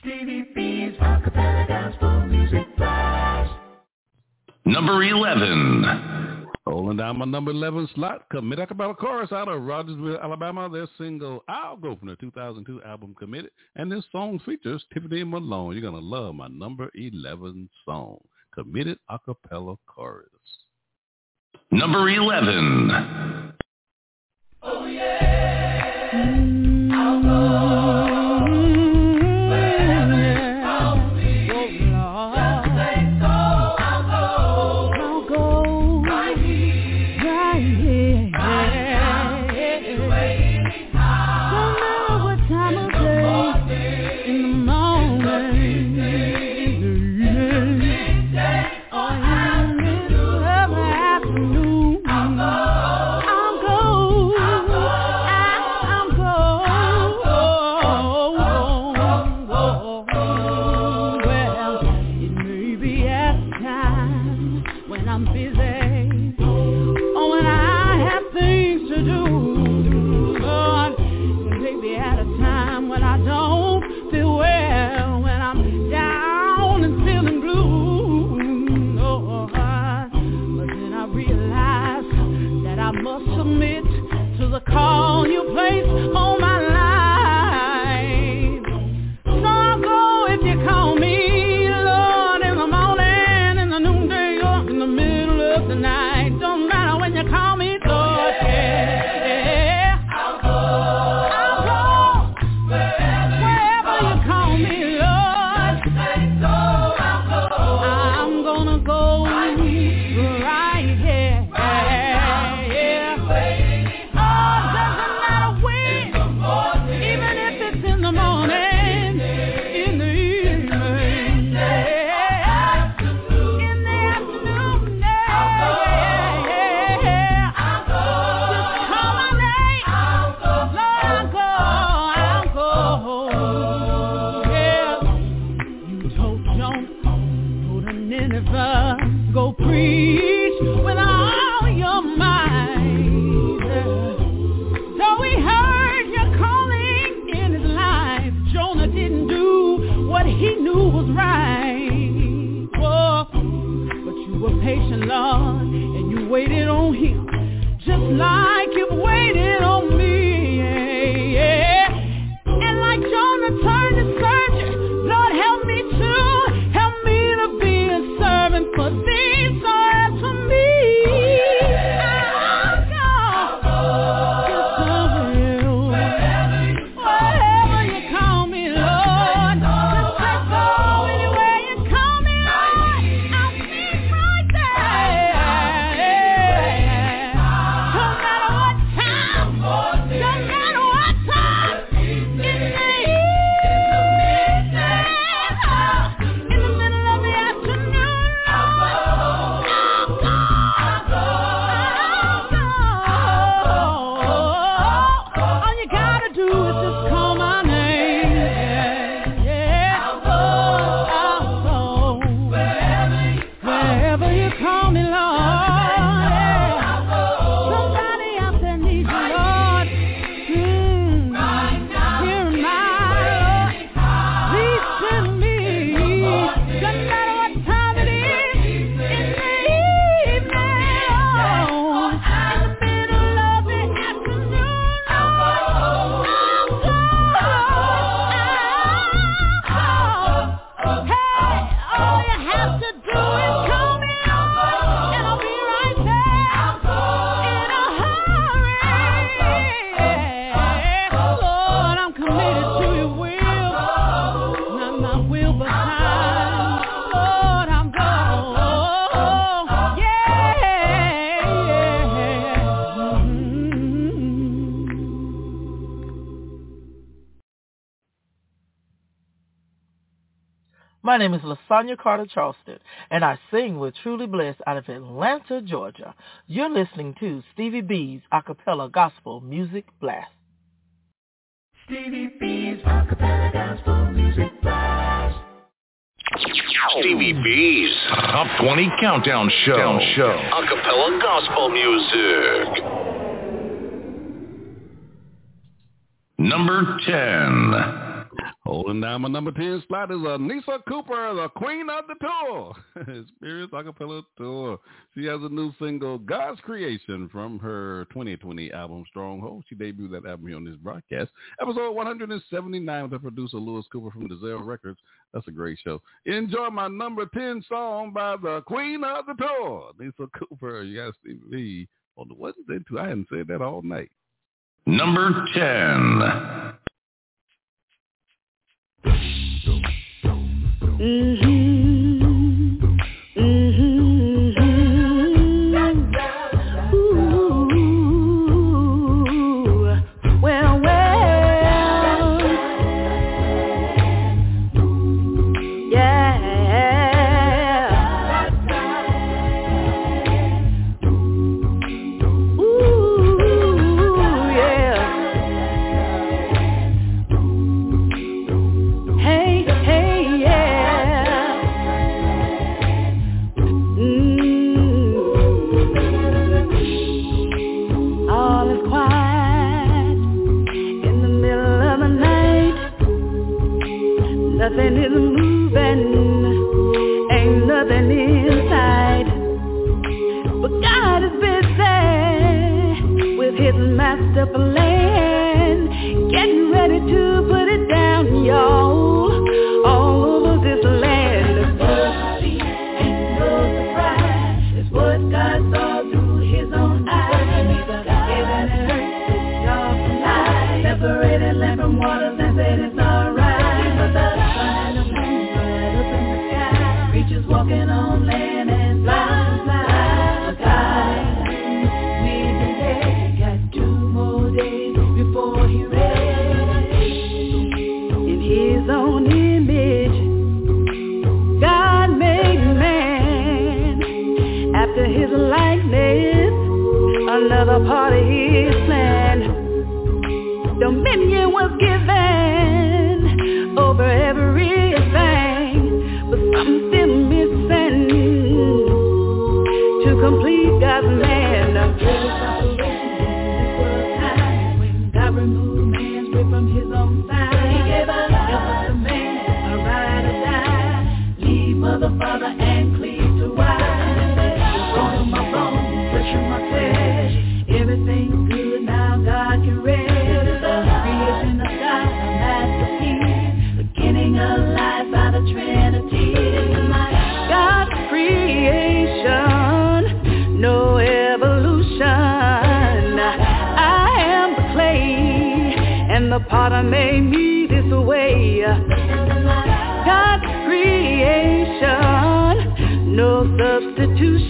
Stevie B's Acapella Gospel Music Blast. Number 11. Holding down my number 11 slot, Committed Acapella Chorus out of Rogersville, Alabama. Their single, I'll Go from the 2002 album Committed. And this song features Tiffany Malone. You're going to love my number 11 song, Committed Acapella Chorus. Number 11. Oh yeah. I'll go. My name is Lasagna Carter Charleston, and I sing with Truly Blessed out of Atlanta, Georgia. You're listening to Stevie B's Acapella Gospel Music Blast. Stevie B's Acapella Gospel Music Blast. Stevie B's Top 20 Countdown Show. Show. Acapella Gospel Music. Number 10. Holding down my number 10 slot is Anissa Cooper, the queen of the tour, Experience Acapella Tour. She has a new single, God's Creation, from her 2020 album, Stronghold. She debuted that album here on this broadcast. Episode 179 with her producer, Lewis Cooper from Desire Records. That's a great show. Enjoy my number 10 song by the queen of the tour, Anissa Cooper. You guys see me on the Wednesday, too. I hadn't said that all night. Number 10. Mm-hmm. the Father and cleave to I. My bone, of my flesh. Everything good now God can rest. Creation of God, a masterpiece. Beginning of life by the Trinity. God's creation, no evolution. I am the clay, and the potter made me.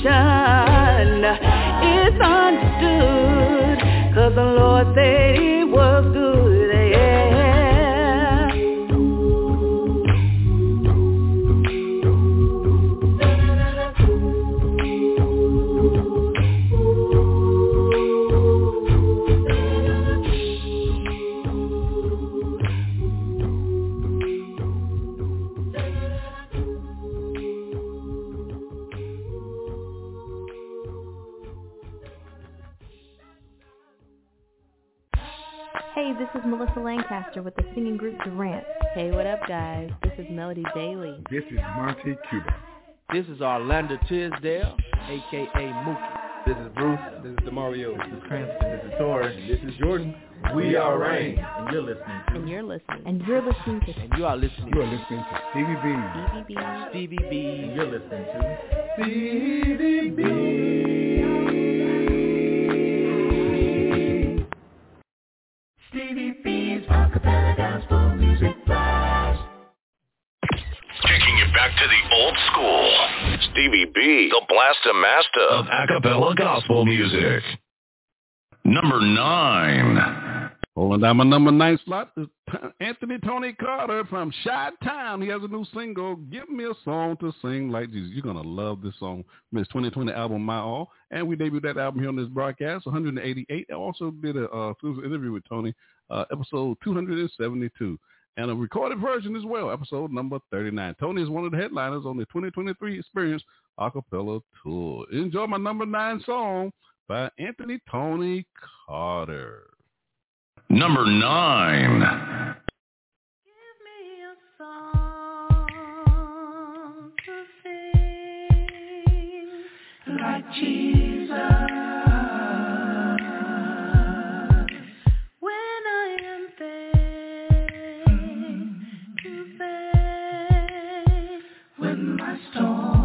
Substitution. Melody Bailey. This is Monte Cuba. This is Orlando Tisdale, aka Mookie. This is Bruce. This is Demario. This is Cranston. This is Tori. And this is Jordan. We are Rain. And you're listening to. And you're listening. And you're listening to. And you are listening. You are listening to Stevie B. Stevie B. Stevie B. And you're listening to. Stevie B. Stevie B's acapella gospel music blast. Taking you back to the old school. Stevie B, the blaster master of acapella gospel music. Number nine. Holding down my number nine slot is Anthony Tony Carter from Shy Town. He has a new single, Give Me a Song to Sing Like Jesus. You're going to love this song from his 2020 album, My All. And we debuted that album here on this broadcast, 188. I also did a uh, interview with Tony, uh, episode 272. And a recorded version as well, episode number 39. Tony is one of the headliners on the 2023 Experience Acapella Tour. Enjoy my number nine song by Anthony Tony Carter. Number nine. Like Jesus. Storm.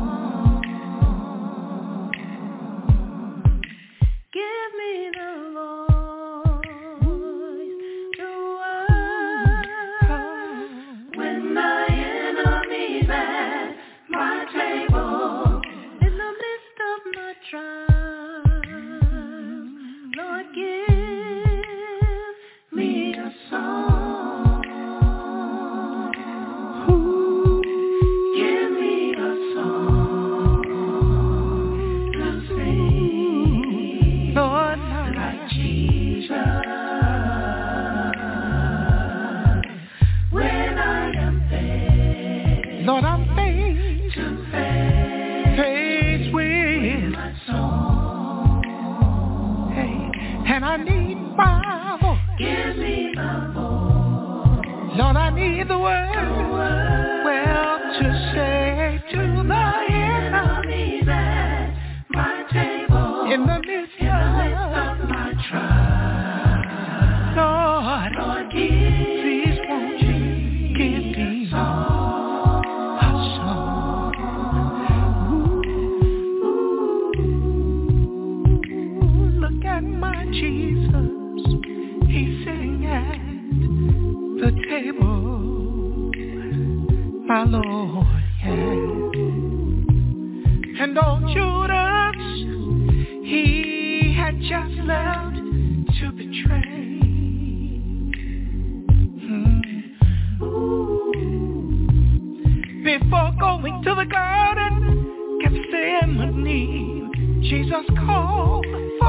Before going to the garden, Gethsemane, Jesus called for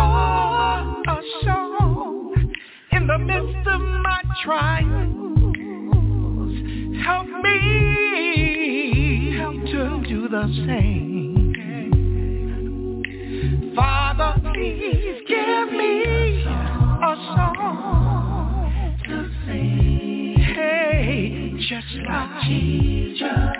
a song in the midst of my trials. Help me to do the same. Father, please give me a song to sing. Hey, just like Jesus.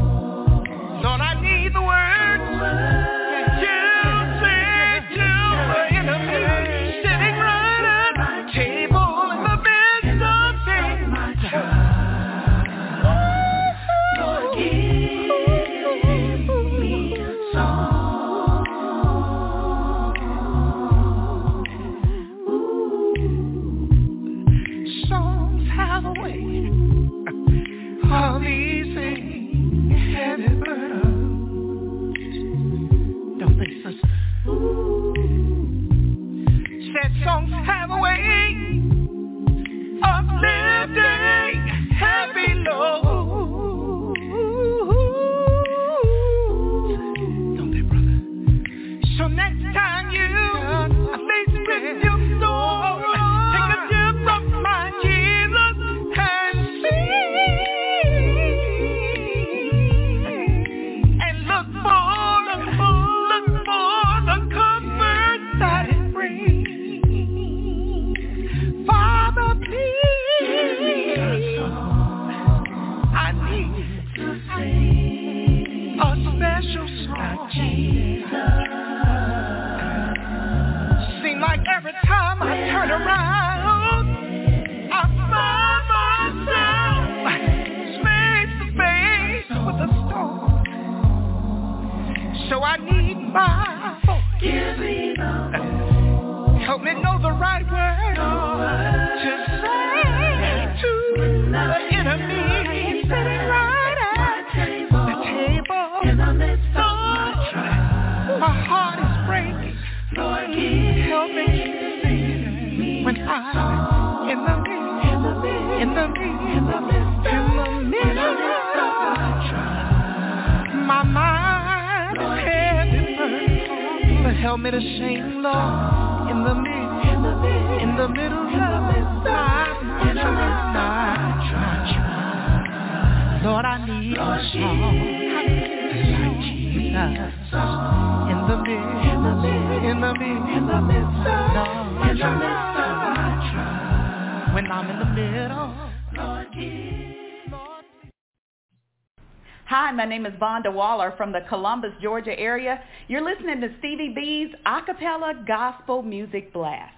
Vonda Waller from the Columbus, Georgia area. You're listening to Stevie B's Acapella Gospel Music Blast.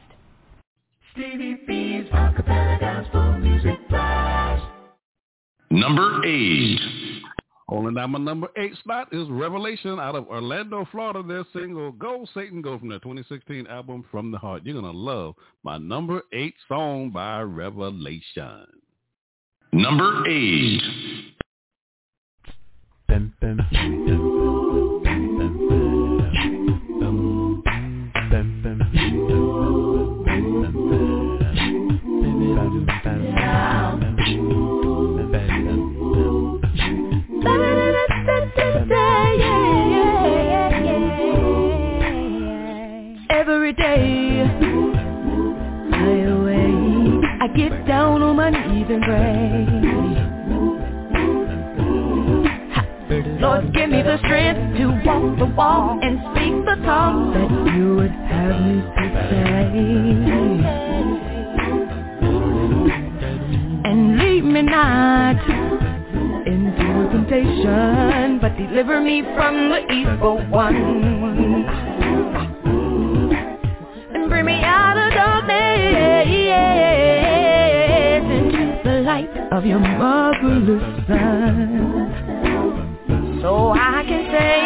Stevie B's Acapella Gospel Music Blast. Number eight. Only down my number eight spot is Revelation out of Orlando, Florida. Their single Go Satan Go from their 2016 album From the Heart. You're going to love my number eight song by Revelation. Number eight. Every day I awake, I get down on my knees and pray. Lord, give me the strength to walk the walk and speak the talk that you would have me to say. And lead me not into temptation, but deliver me from the evil one. And bring me out of darkness into the light of your marvelous sun. So I can say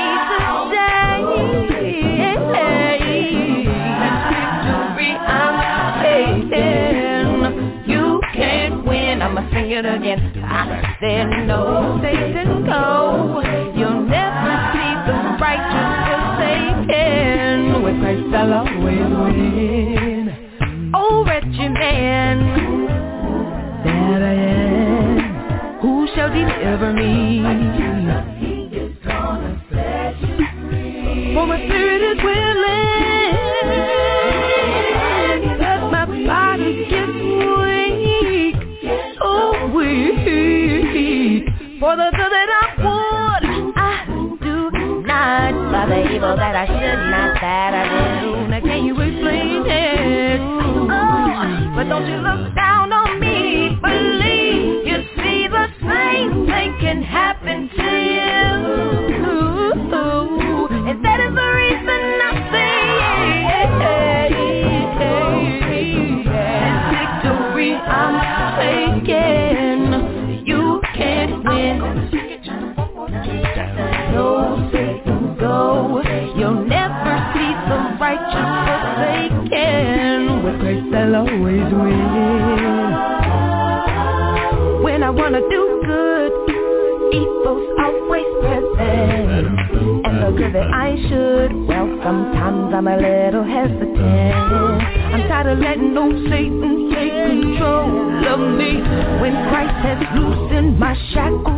today, I'm taking. You can't win, I'ma sing it again. I said no, Satan, go. You'll never see the righteous forsaken. With Christ I'll always win. Oh, wretched man that I am, who shall deliver me? Don't you look down With grace I'll always win. When I wanna do good, evil's always present. And the good that I should, well, sometimes I'm a little hesitant. I'm tired of letting old Satan take control of me. When Christ has loosened my shackles,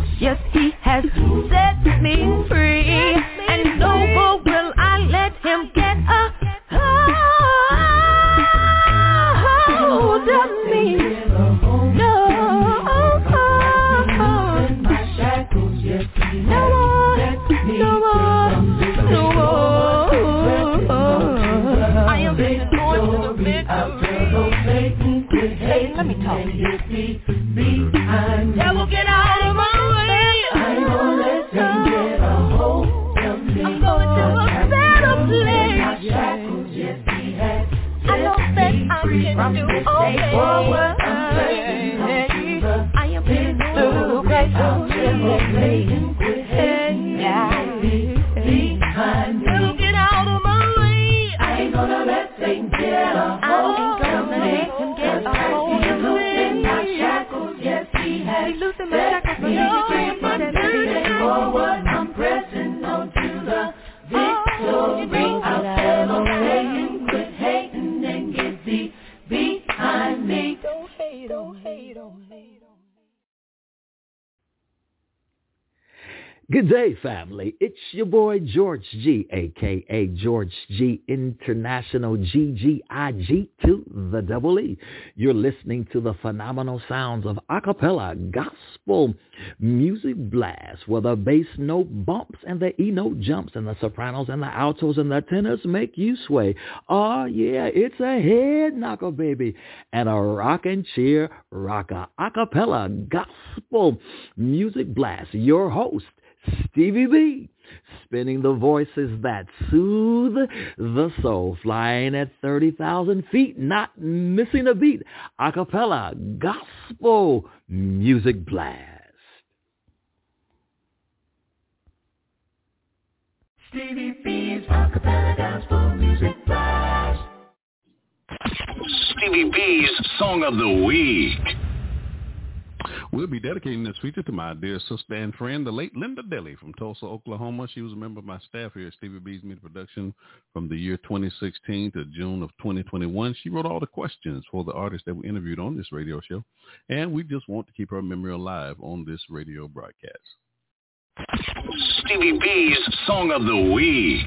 G, aka George G International GGIG to the double E. You're listening to the phenomenal sounds of acapella gospel music blast, where the bass note bumps and the E note jumps, and the sopranos and the altos and the tenors make you sway. Oh yeah, it's a head knocker, baby, and a rock and cheer rocker acapella gospel music blast. Your host. Stevie B, spinning the voices that soothe the soul, flying at 30,000 feet, not missing a beat. Acapella gospel music blast. Stevie B's acapella gospel music blast. Stevie B's Song of the Week. We'll be dedicating this feature to my dear sister and friend, the late Linda Daly from Tulsa, Oklahoma. She was a member of my staff here at Stevie B's Media Production from the year 2016 to June of 2021. She wrote all the questions for the artists that we interviewed on this radio show, and we just want to keep her memory alive on this radio broadcast. Stevie B's Song of the Week.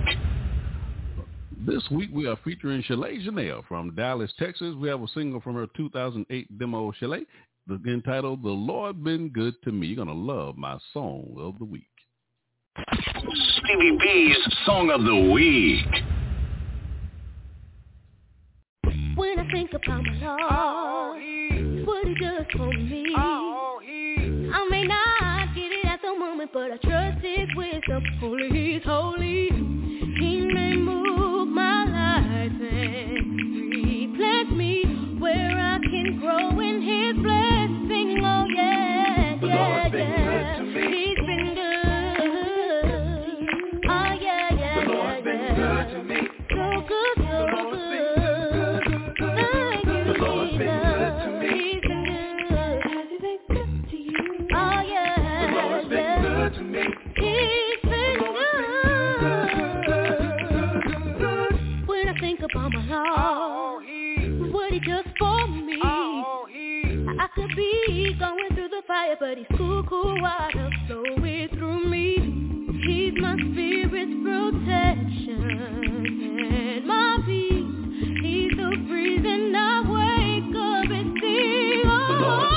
This week we are featuring Chalay Jenelle from Dallas, Texas. We have a single from her 2008 demo, Chalay, entitled The Lord Been Good to Me. You're going to love my song of the week. Stevie B's Song of the Week. When I think about my Lord, what he does for me, I may not get it at the moment, but I trust his wisdom. Holy, he's holy. Be going through the fire, but he's cool, cool water flowing through me. He's my spirit's protection and my peace. He's the reason I wake up and sing. Oh,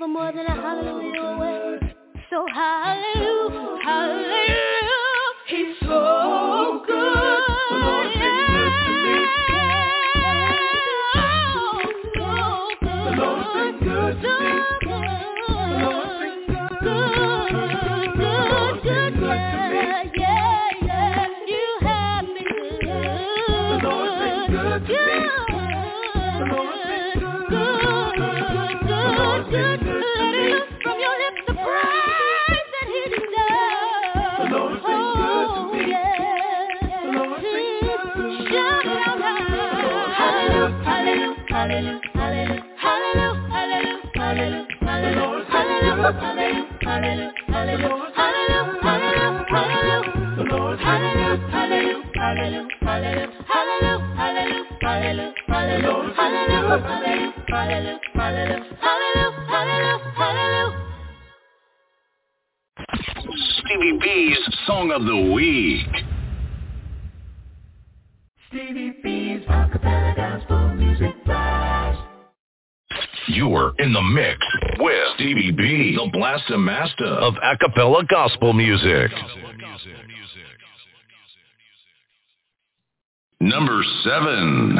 never more than a hallelujah away. So hallelujah, hallelujah. Hallelujah, mix with Stevie B, the blaster master of acapella gospel music. Number seven.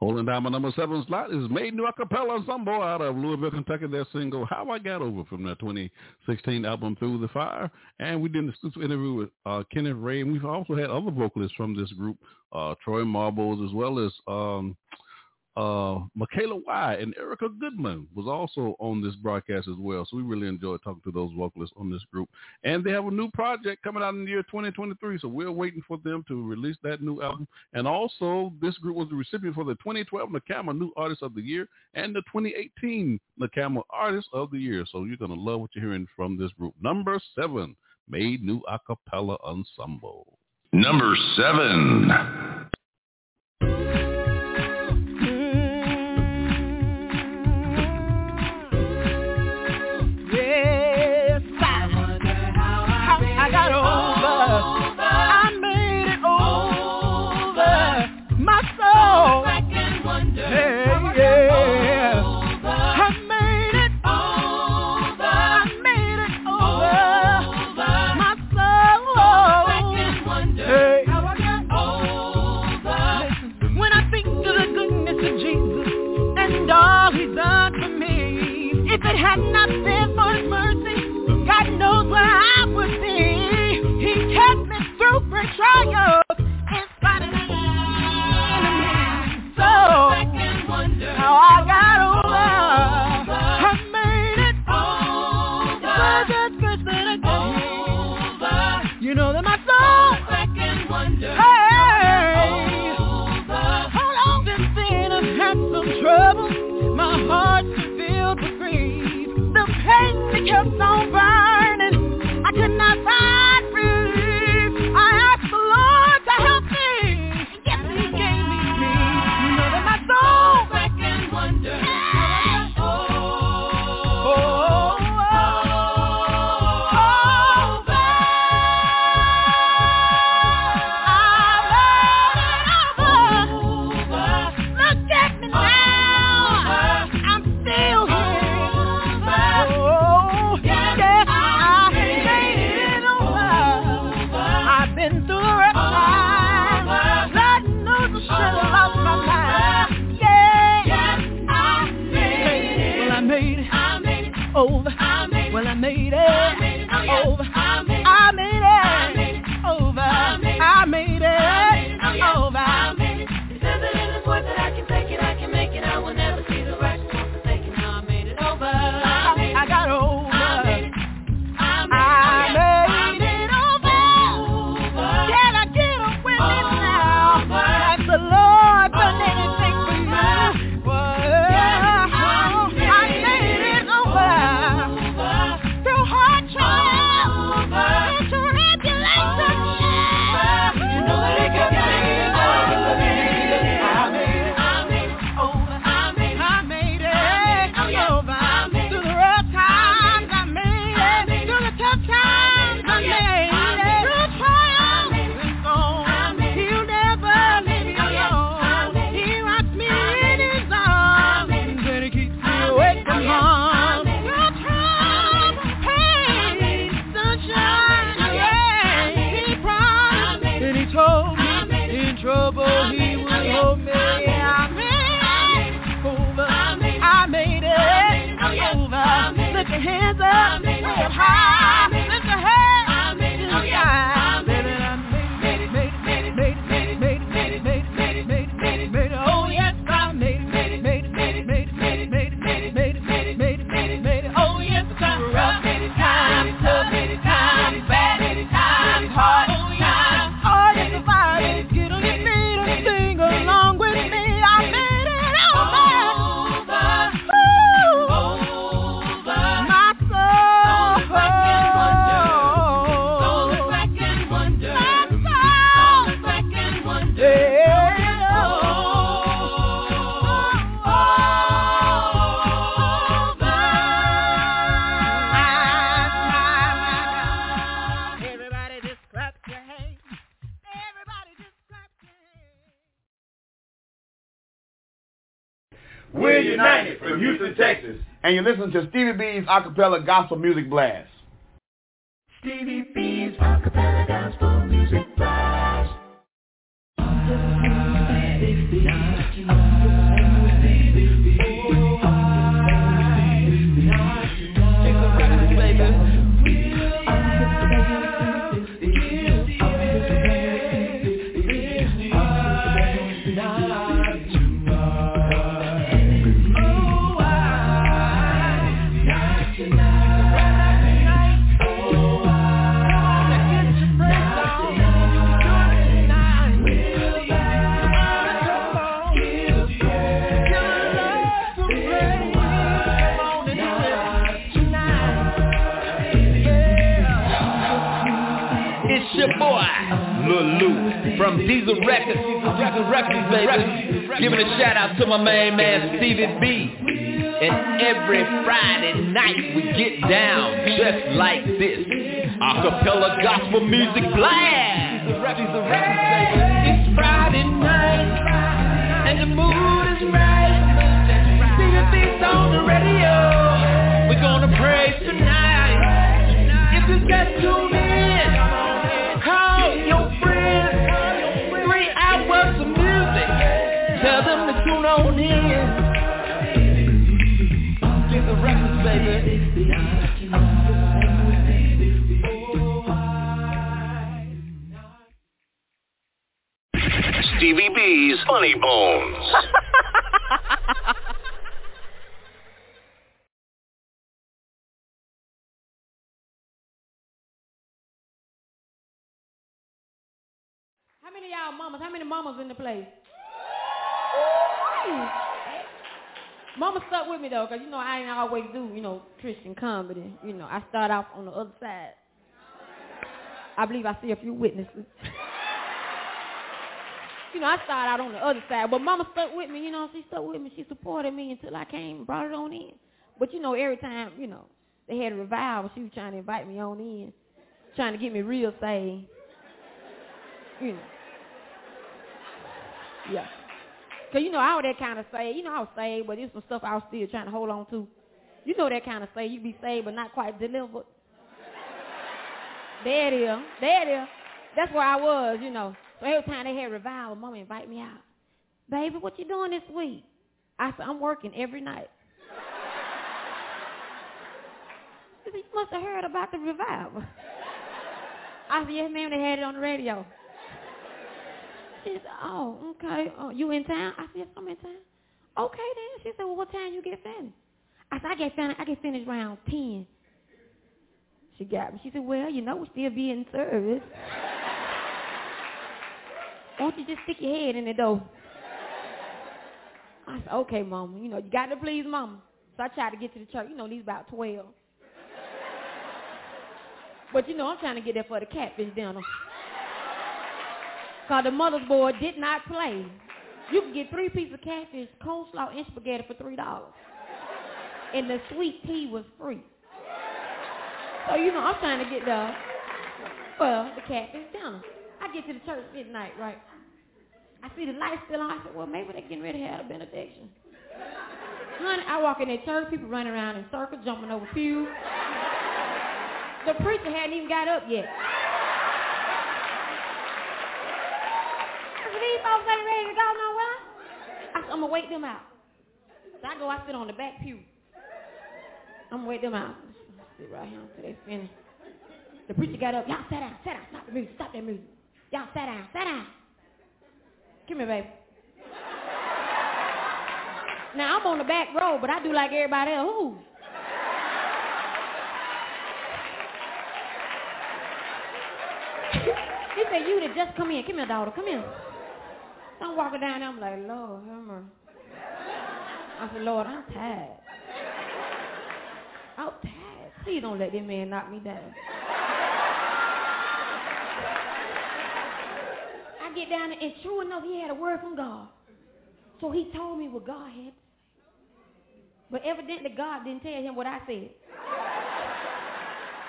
Holding down my number seven slot is made new acapella Ensemble out of Louisville, Kentucky. Their single "How I Got Over" from their 2016 album "Through the Fire," and we did an exclusive interview with uh, Kenneth Ray. And we've also had other vocalists from this group, uh, Troy Marbles, as well as um, uh, Michaela Y and Erica Goodman was also on this broadcast as well. So we really enjoyed talking to those vocalists on this group. And they have a new project coming out in the year 2023. So we're waiting for them to release that new album. And also, this group was the recipient for the 2012 NACAMA New Artist of the Year and the 2018 NACAMA Artist of the Year. So you're going to love what you're hearing from this group. Number seven, Made New Acapella Ensemble. Number seven. You listen to Stevie B's acapella gospel music blast. Your boy, Lil Lou, from Diesel Records, Diesel Records, baby. Giving a shout out to my main man, Stevie B. And every Friday night we get down just like this. Acapella gospel music blast. Records, Stevie Funny Bones. How many y'all mamas? How many mamas in the place? Mama stuck with me though, cause you know I ain't always do, you know, Christian comedy. You know, I start off on the other side. I believe I see a few witnesses. you know, I started out on the other side, but Mama stuck with me. You know, she stuck with me. She supported me until I came and brought it on in. But you know, every time, you know, they had a revival, she was trying to invite me on in, trying to get me real saved. You know. Yeah. Cause you know was that kind of saved. You know I was saved, but there's some stuff I was still trying to hold on to. You know that kind of saved. You be saved but not quite delivered. there it is. There it is. That's where I was, you know. So every time they had revival, Mama invite me out. Baby, what you doing this week? I said, I'm working every night. She said, you must have heard about the revival. I said, yes, ma'am, they had it on the radio. She said, oh, okay. Oh, you in town? I said, yes, I'm in town. Okay, then. She said, well, what time you get finished? I said, I get finished, I get finished around 10. She got me. She said, well, you know, we still be in service. Won't you just stick your head in the door? I said, okay, mama. You know, you got to please mama. So I tried to get to the church. You know, these about 12. But, you know, I'm trying to get there for the catfish dinner. Because the mother's board did not play. You can get three pieces of catfish, coleslaw, and spaghetti for $3. And the sweet tea was free. So, you know, I'm trying to get the, well, the catfish dinner. I get to the church midnight, right? I see the lights still on. I said, well, maybe they're getting ready to have a benediction. Honey, I walk in that church, people running around in circles, jumping over pews. The preacher hadn't even got up yet. I said, these folks ain't ready to go nowhere. I said, I'm going to wait them out. So I go, I sit on the back pew. I'm going to wait them out. Sit right here until they finish. The preacher got up. Y'all sit down, sit down, stop the music, stop that music. Y'all sit down, sit down. Come here, baby. Now I'm on the back row, but I do like everybody else. Who? he said, you to just come in. Come here, daughter. Come here. I'm walking down there. I'm like, Lord, have mercy. I said, Lord, I'm tired. I'm tired. Please don't let this man knock me down. I get down there, and true enough, he had a word from God. So he told me what God had. But evidently, God didn't tell him what I said.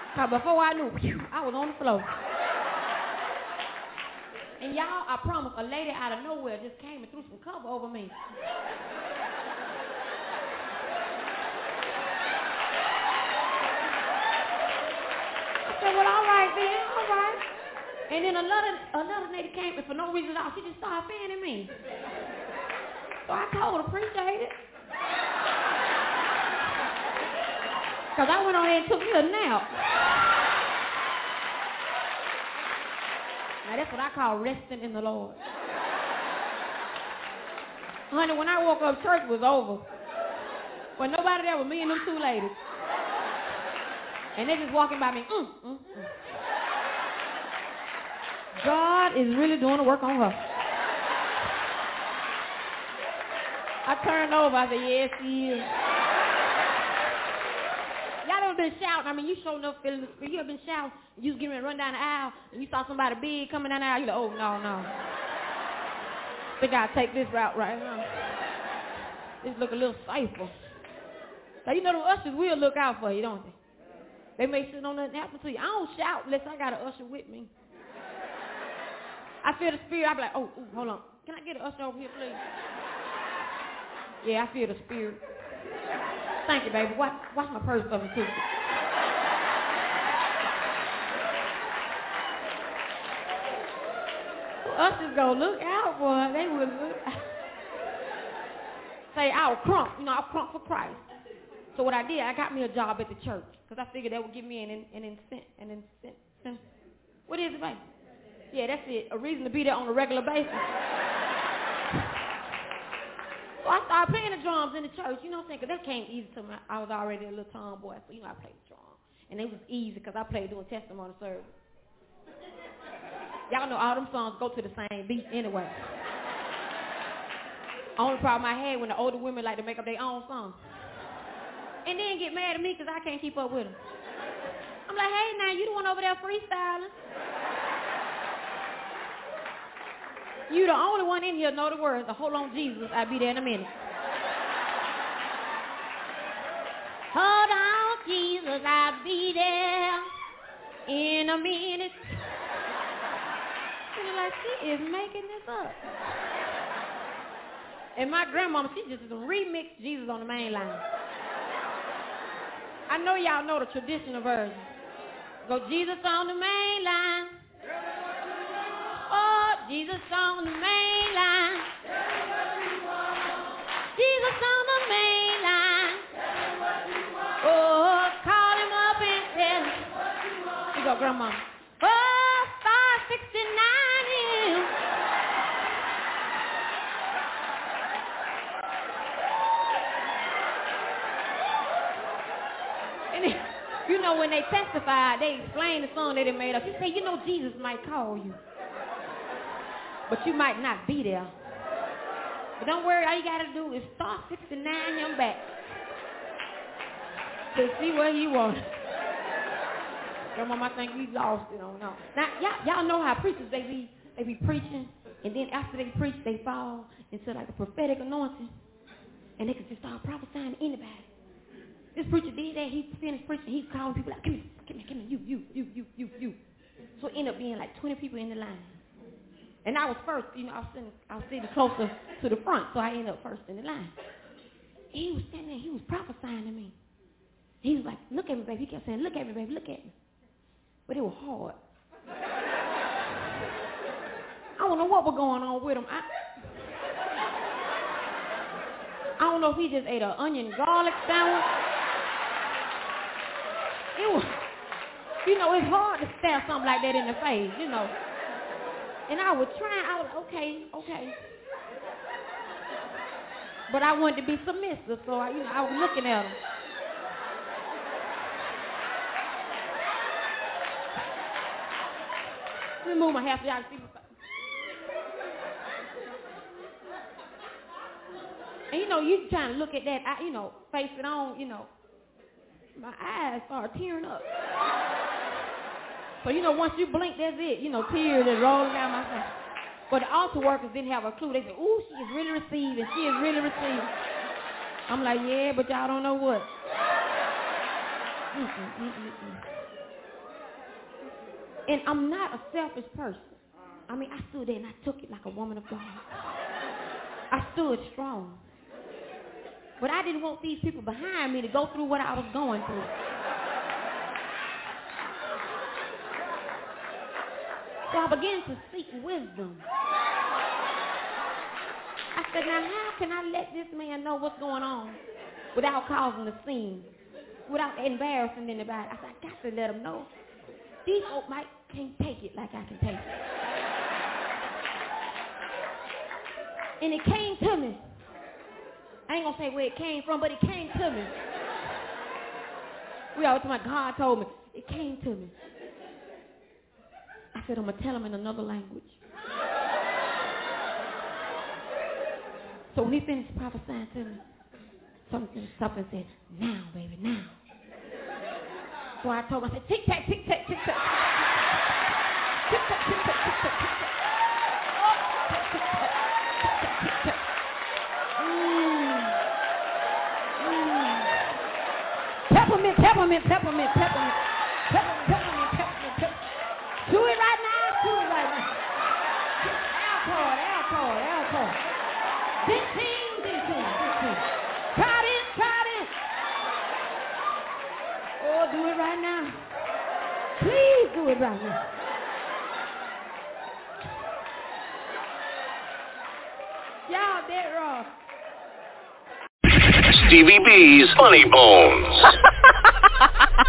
Because before I knew, whew, I was on the floor. And y'all, I promise, a lady out of nowhere just came and threw some cover over me. I said, well, all right then, all right. And then another another lady came and for no reason at all, she just started fanning me. So I told her, appreciate it. Because I went on and took me a nap. Now that's what I call resting in the Lord. Honey, when I woke up, church was over. But nobody there but me and them two ladies. And they just walking by me. Mm, mm, mm. God is really doing the work on her. I turned over. I said, yes, he is. Y'all ever been shouting? I mean, you showing up feeling the spirit. You ever been shouting? You was getting ready to run down the aisle, and you saw somebody big coming down the aisle. You're like, oh, no, no. Think I'll take this route right now. This look a little safer. Now, you know the ushers will look out for you, don't they? They may sit on nothing happen to you. I don't shout unless I got an usher with me. I feel the spirit. I be like, oh, ooh, hold on. Can I get an usher over here, please? Yeah, I feel the spirit. Thank you, baby. Watch, watch my purse for me, too. Ushers go, look out, boy. They will look. Say, I'll crunk. You know, I'll crunk for Christ. So what I did, I got me a job at the church because I figured that would give me an, an incent, an incent. What is it, baby? Yeah, that's it. A reason to be there on a regular basis. So I started playing the drums in the church, you know what I'm saying? Because that came easy to me. I was already a little tomboy, so you know I played the drum. And it was easy because I played doing testimony service. Y'all know all them songs go to the same beat anyway. Only problem I had when the older women like to make up their own songs. And then get mad at me because I can't keep up with them. I'm like, hey, now, you the one over there freestyling. You the only one in here know the words. Hold on, Jesus. I'll be there in a minute. Hold on, Jesus. I'll be there in a minute. And like, she is making this up. And my grandmama, she just remixed Jesus on the main line. I know y'all know the traditional version. Go Jesus on the main line. Jesus on the main line. Jesus on the main line. Oh, call him up and tell him. You go, Grandma. Oh, 569 is. You know, when they testified, they explained the song they done made up. You say, you know, Jesus might call you but you might not be there. But don't worry, all you got to do is start 69 him back to see what he wants. Your mama think we lost it on no. Now y'all, y'all know how preachers they be they be preaching and then after they preach they fall into like a prophetic anointing and they can just start prophesying to anybody. This preacher did that, he finished preaching, he's calling people like, come here, come here, come here, you, you, you, you, you, you. So it ended up being like 20 people in the line. And I was first, you know, I was sitting, I was sitting closer to the front, so I ended up first in the line. He was standing there, he was prophesying to me. He was like, look at me, baby. He kept saying, look at me, baby, look at me. But it was hard. I don't know what was going on with him. I, I don't know if he just ate an onion garlic sandwich. It was, you know, it's hard to stare something like that in the face, you know. And I was trying, I was okay, okay. But I wanted to be submissive, so I, you know, I was looking at him. Let me move my half see. And you know, you trying to look at that, you know, face it on, you know, my eyes start tearing up. So, you know, once you blink, that's it. You know, tears are rolling down my face. But the altar workers didn't have a clue. They said, ooh, she is really receiving. She is really receiving. I'm like, yeah, but y'all don't know what. And I'm not a selfish person. I mean, I stood there and I took it like a woman of God. I stood strong. But I didn't want these people behind me to go through what I was going through. So I began to seek wisdom. I said, now how can I let this man know what's going on without causing a scene, without embarrassing anybody? I said, I got to let him know. These folk might can't take it like I can take it. And it came to me. I ain't gonna say where it came from, but it came to me. We always talk about God told me. It came to me. Said, I'm gonna tell him in another language. So when he finished prophesying to me, something, something said, now, baby, now. So I told him, I said, tick tack, tick tack. Mm. Mm. Peppermint, peppermint, peppermint, peppermint. Peppermint, peppermint, peppermint, peppermint. Do it right now, do it right now. Alcohol, alcohol, alcohol. Fifteen, fifteen, fifteen. Try it, try it. Oh, do it right now. Please do it right now. Y'all dead wrong. Stevie B's Funny Bones.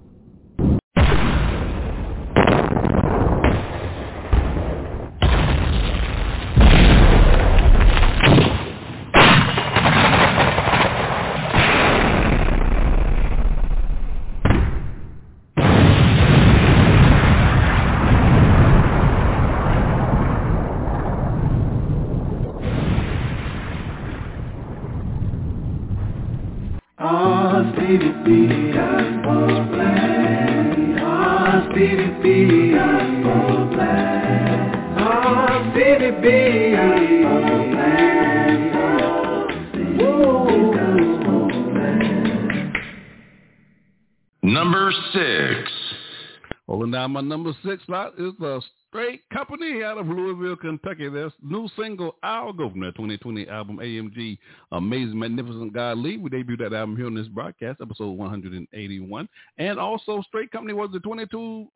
My number six spot is the Straight Company out of Louisville, Kentucky. Their new single, I'll Go, from their 2020 album, AMG, Amazing Magnificent God Lead. We debuted that album here on this broadcast, episode 181. And also, Straight Company was the 22,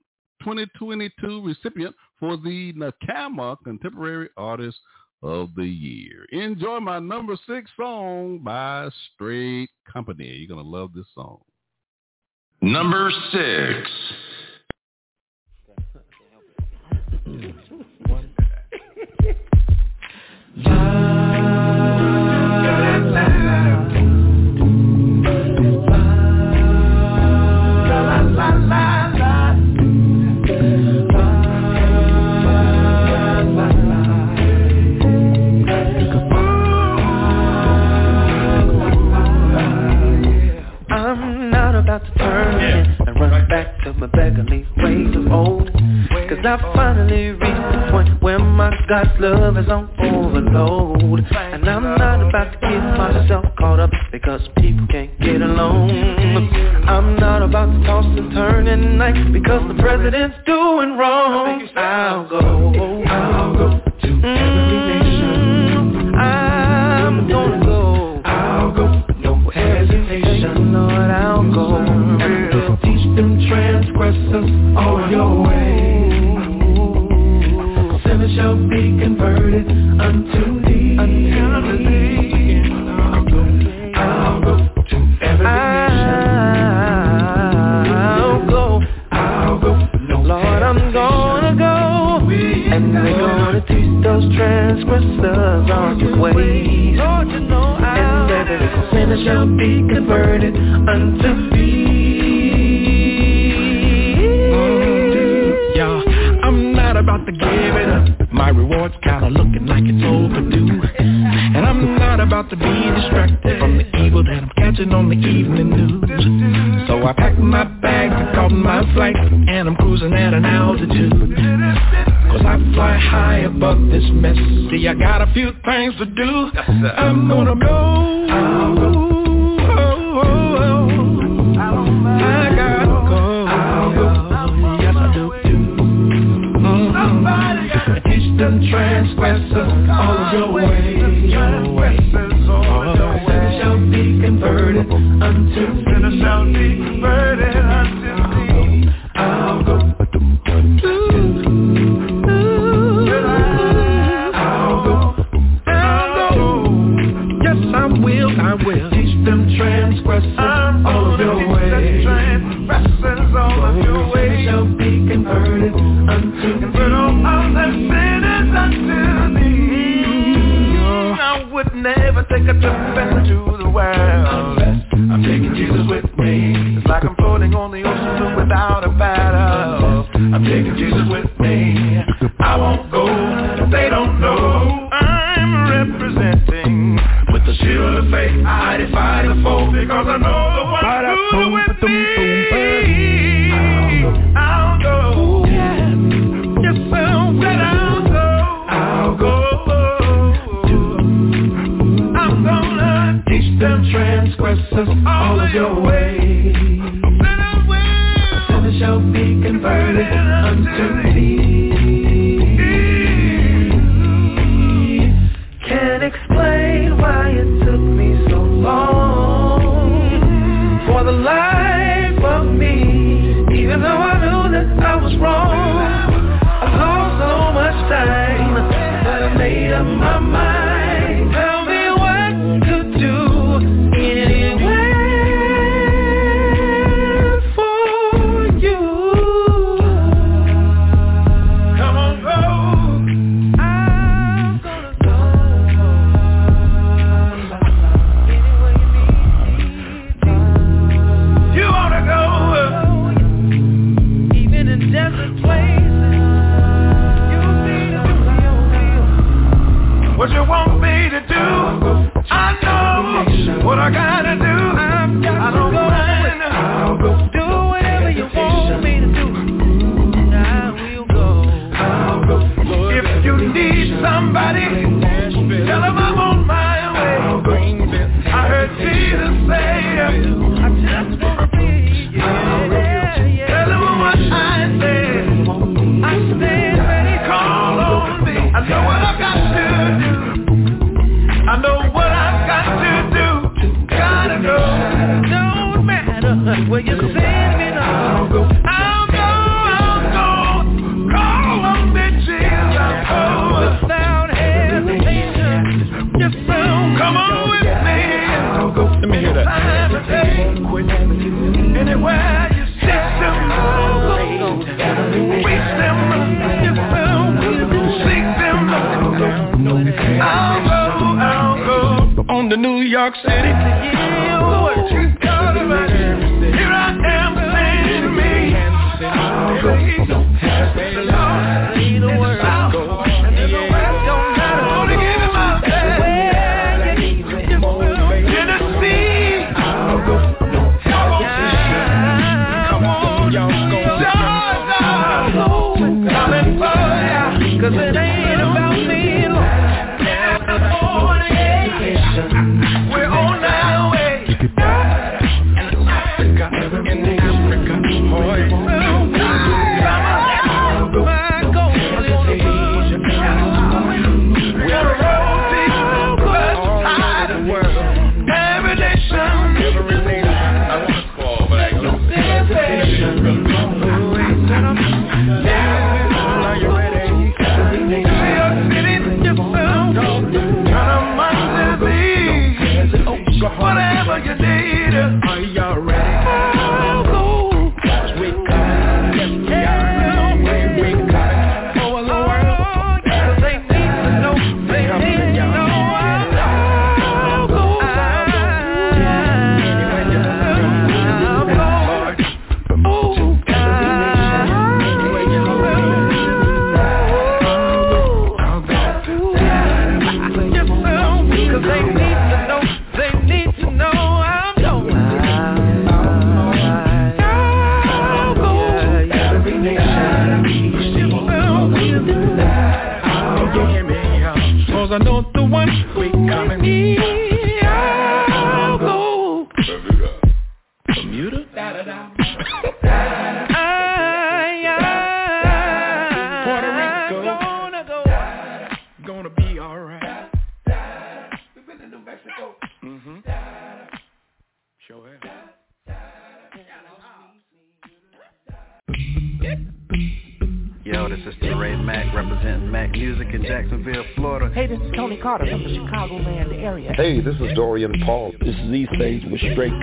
2022 recipient for the NACAMA Contemporary Artist of the Year. Enjoy my number six song by Straight Company. You're going to love this song. Number six. About to turn and run back to my beggarly ways of old. Cause I finally reached the point where my God's love is on overload. And I'm not about to get myself caught up because people can't get along. I'm not about to toss and turn at night because the president's doing wrong. I'll go, I'll go to every nation.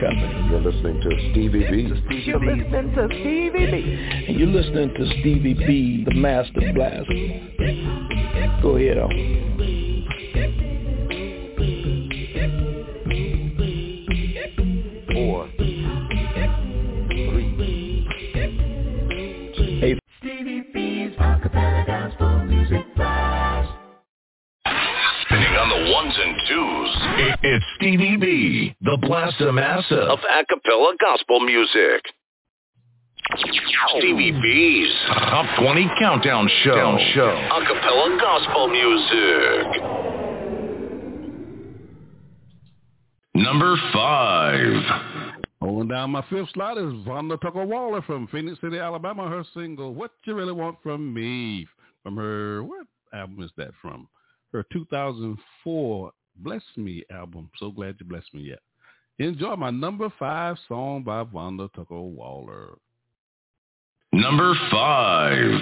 Company. You're listening to Stevie B. You're listening to Stevie B. And you're listening to Stevie B, the Master Blaster. Go ahead, on. The Blaster Master of acapella gospel music. Stevie B's Top 20 Countdown Show. show. Acapella gospel music. Number five. Holding down my fifth slot is Vonda Tucker Waller from Phenix City, Alabama. Her single, What You Really Want From Me, from her, what album is that from? Her 2004 Bless Me album. So glad you blessed me yet. Enjoy my number five song by Vonda Tucker Waller. Number five.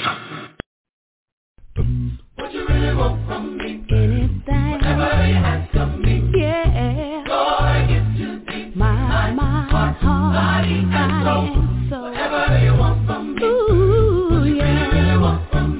What you really want from me? Anything. Whatever you ask of me. Yeah. Lord, I give to thee. My, my heart, body, and soul. soul. Whatever you want from me. Ooh, What you yeah. really want from me?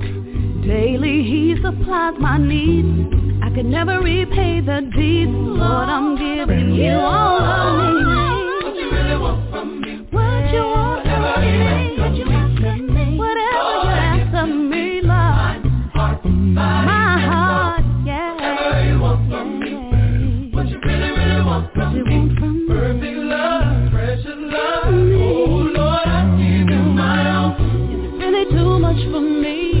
daily he supplies my needs. I could never repay the deeds. Lord, I'm giving you all of me. What you really want from me? What you want from me? You ask of me? You. My heart, yeah. Whatever you want from me. What you really, really want from me? Love, precious love. Oh, Lord, I give you my all. really too much for me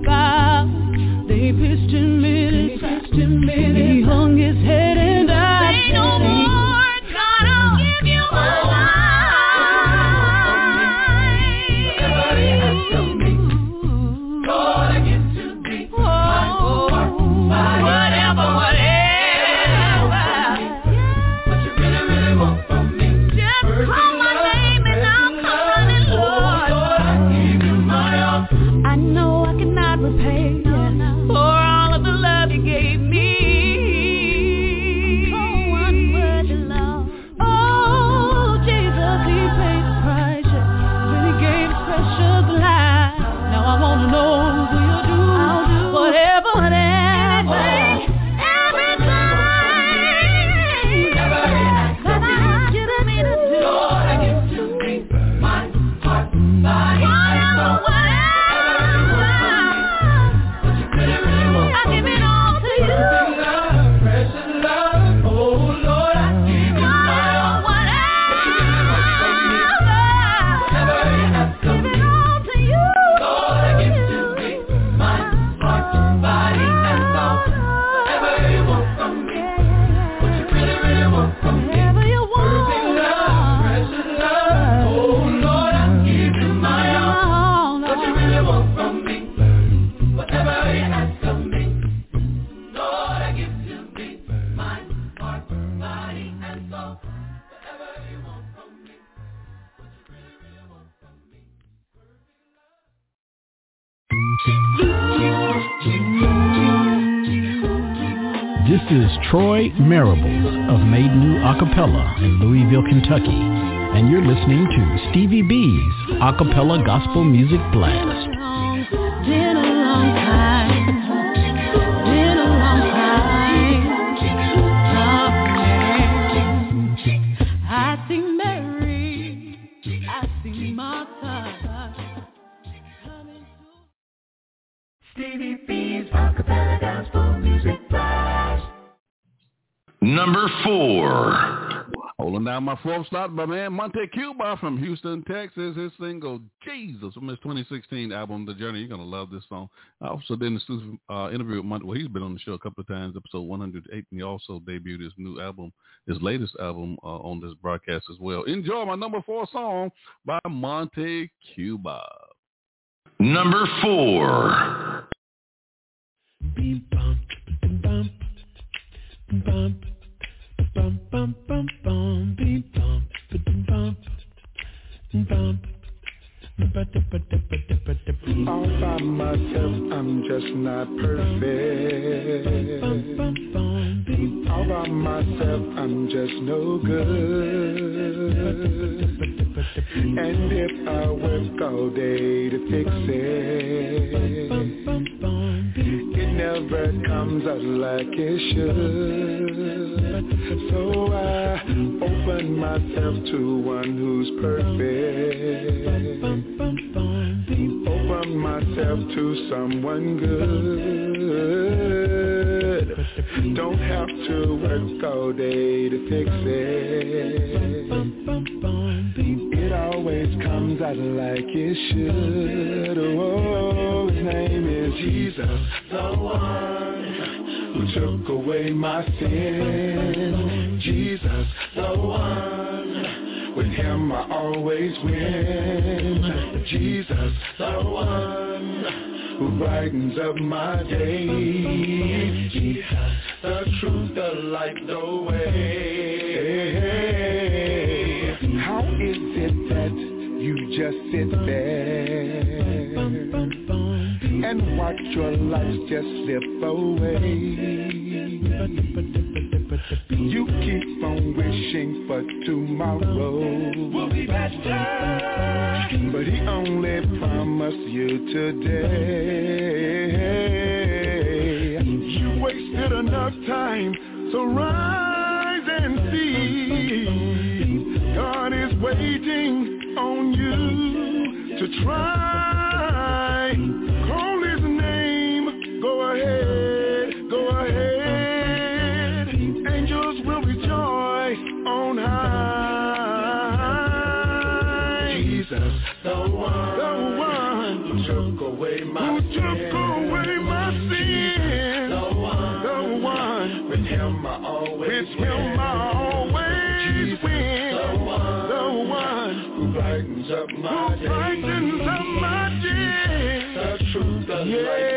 his Marables of Made New Acapella in Louisville, Kentucky, and you're listening to Stevie B's Acapella Gospel Music Blast. Four. Holding down my fourth slot, my man Monte Cuba from Houston, Texas. His single Jesus from his 2016 album The Journey. You're gonna love this song. I also did an exclusive uh, interview with Monte. Well, he's been on the show a couple of times, episode 108, and he also debuted his new album, his latest album, uh, on this broadcast as well. Enjoy my number four song by Monte Cuba. Number four. Beep, bum, ba-dum, bum, bum, ba-da-ba-da-ba-da-ba-da. All by myself, I'm just not perfect. All by myself, I'm just no good. And if I work all day to fix it, it never comes out like it should. So I open myself to one who's perfect. Open myself to someone good. Don't have to work all day to fix it. It always comes out like it should. Oh, his name is Jesus, the one who took away my sin. Jesus, the one. With him I always win. Jesus, the one who brightens up my day. Jesus, the truth, the light, the way. Just sit there and watch your life just slip away? You keep on wishing for tomorrow will be better, but he only promised you today. You wasted enough time, so rise and see. God is waiting you to try. Yeah.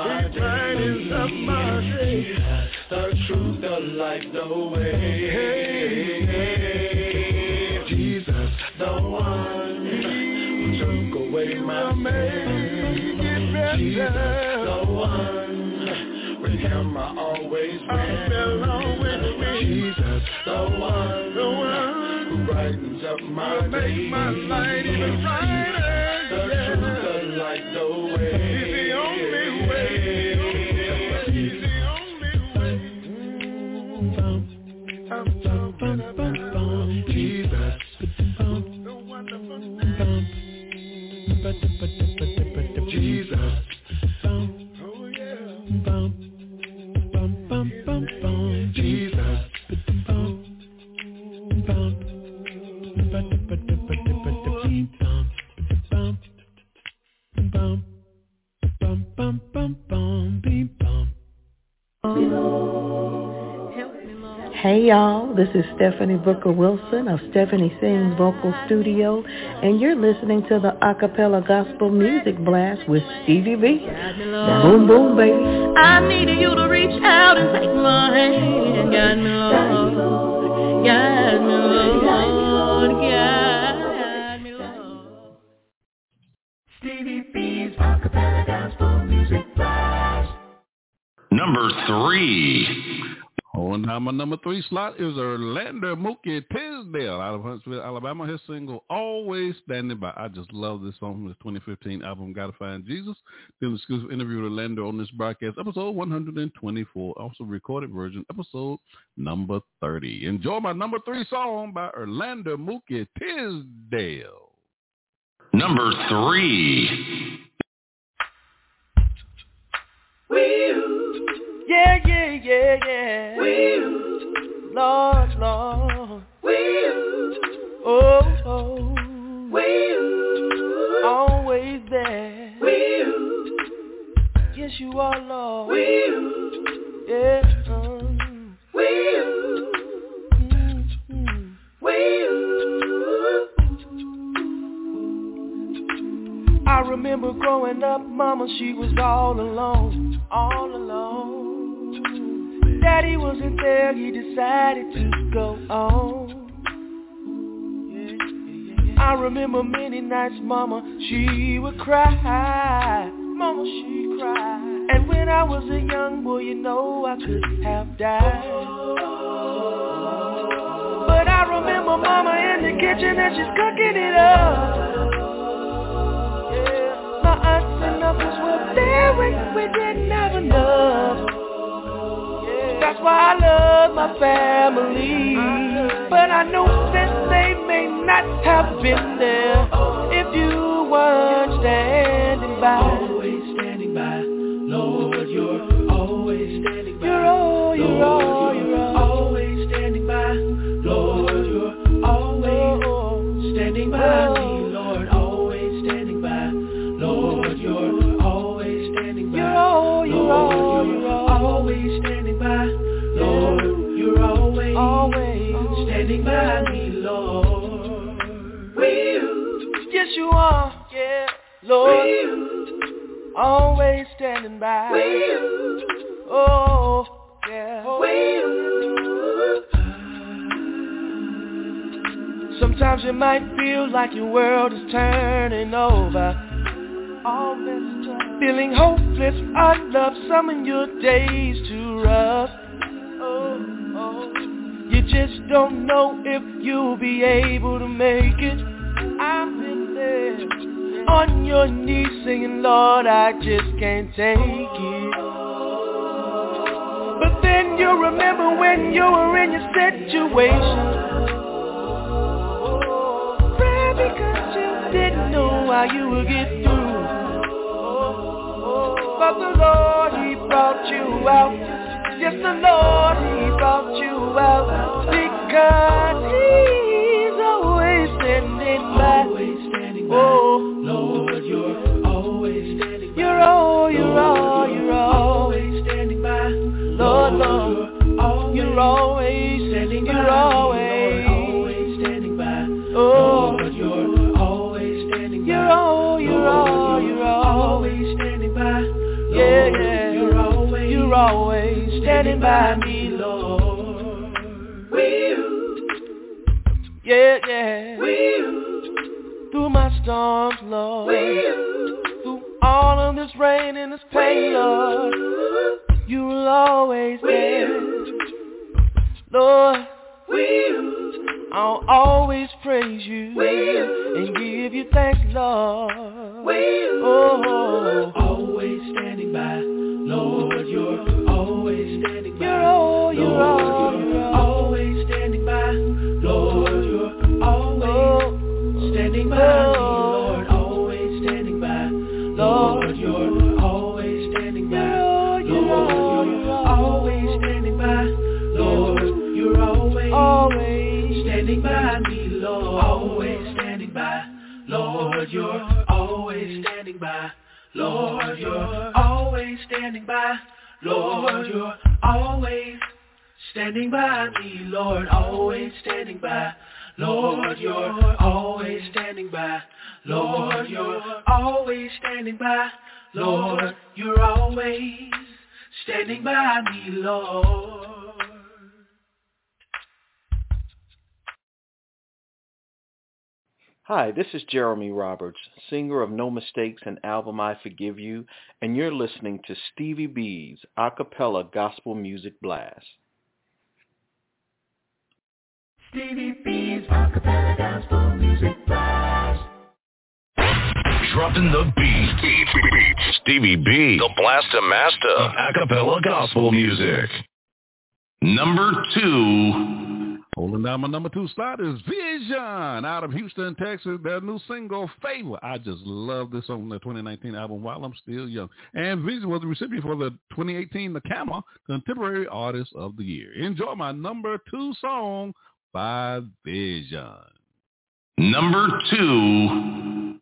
My day. Up my day. The truth, the light, the way. Jesus, the one who took away my sin. Jesus, the one with him I always win. Jesus, the one, the one who brightens up my day. Make my light even brighter. This is Stephanie Booker Wilson of Stephanie Sings Vocal Studio, and you're listening to the Acapella Gospel Music Blast with Stevie B. Now, boom, boom, baby. I needed you to reach out and take my hand and guide me, Lord. Guide me, Lord. Guide me, Lord. Stevie B's Acapella Gospel Music Blast. Number three. Holding down my number three slot is Orlando Mookie Tisdale out of Huntsville, Alabama. His single "Always Standing By." I just love this song from his 2015 album "Gotta Find Jesus." Then the exclusive interview with Orlando on this broadcast, episode 124. Also recorded version, episode number 30. Enjoy my number three song by Orlando Mookie Tisdale. Number three. Yeah, yeah, yeah, yeah. We'll. Lord, Lord. We'll. Oh, oh. We'll. Always there. We'll. Yes, you are, Lord. We'll. Yeah. um. I remember growing up, mama, she was all alone, all alone. Daddy wasn't there, he decided to go on. I remember many nights, mama, she would cry. Mama, she cried. And when I was a young boy, you know I could have died. But I remember mama in the kitchen and she's cooking it up. My aunts and uncles were there when we didn't have enough. Why I love my family. But I know that they may not have been there like your world is turning over. All messed up. Feeling hopeless, I love some of your days too rough. Oh, oh. You just don't know if you'll be able to make it. I've been there on your knees singing, Lord, I just can't take it. Oh. But then you remember when you were in your situation. How you would get through. But the Lord, He brought you out. Yes, the Lord, He brought you out. Because is Jeremy Roberts, singer of No Mistakes and album I Forgive You, and you're listening to Stevie B's acapella gospel music blast. Stevie B's acapella gospel music blast. Dropping the beat. beat, beat, beat. Stevie B, the blaster master of acapella gospel music. Number two. Holding down my number two slot is Vision out of Houston, Texas. Their new single, Favor. I just love this on the 2019 album, While I'm Still Young. And Vision was the recipient for the 2018 NACAMA Contemporary Artist of the Year. Enjoy my number two song by Vision. Number two.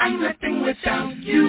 I'm nothing without you.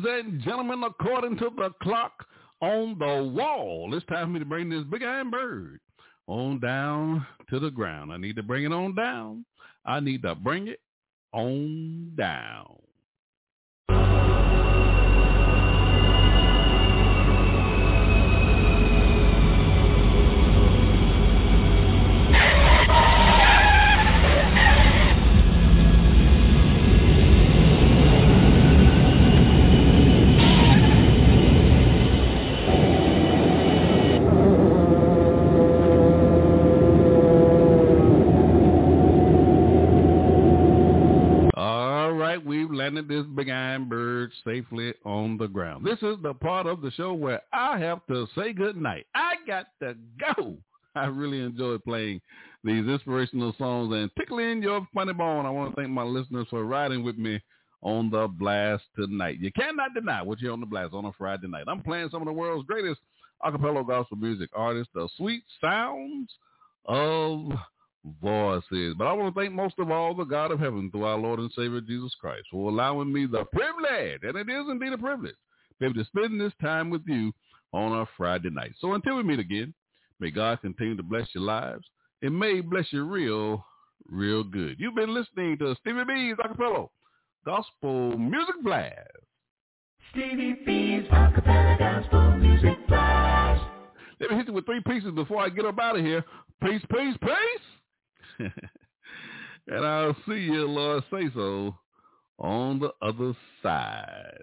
Ladies and gentlemen, according to the clock on the wall, it's time for me to bring this big iron bird on down to the ground. I need to bring it on down. I need to bring it on down. This big iron bird safely on the ground. This is the part of the show where I have to say good night. I got to go. I really enjoy playing these inspirational songs and tickling your funny bone. I want to thank my listeners for riding with me on the blast tonight. You cannot deny what you're on the blast on a Friday night. I'm playing some of the world's greatest acapella gospel music artists, the sweet sounds of voices. But I want to thank most of all the God of heaven through our Lord and Savior Jesus Christ for allowing me the privilege, and it is indeed a privilege, to be able to spend this time with you on a Friday night. So until we meet again, may God continue to bless your lives. and may bless you real, real good. You've been listening to Stevie B's Acapella Gospel Music Blast. Stevie B's Acapella Gospel Music Blast. Let me hit you with three pieces before I get up out of here. Peace, peace, peace. and I'll see you, Lord say so, on the other side.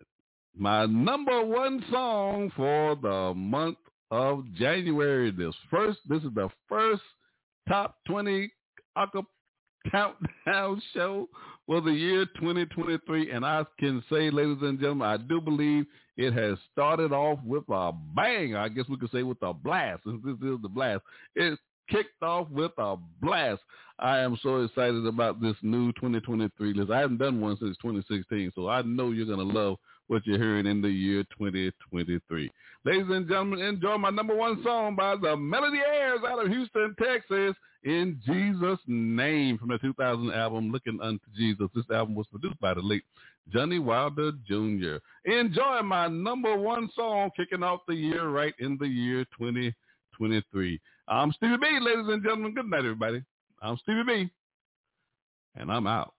My number one song for the month of January. This first, this is the first top 20 acapella countdown show for the year 2023. And I can say, ladies and gentlemen, I do believe it has started off with a bang. I guess we could say with a blast, this is the blast. It kicked off with a blast. I am so excited about this new 2023 list. I haven't done one since 2016, so I know you're going to love what you're hearing in the year 2023. Ladies and gentlemen, enjoy my number one song by the Melody Airs out of Houston, Texas, in Jesus' name from the 2000 album, Looking Unto Jesus. This album was produced by the late Johnny Wilder Jr. Enjoy my number one song kicking off the year right in the year 2023. I'm Stevie B, ladies and gentlemen. Good night, everybody. I'm Stevie B, and I'm out.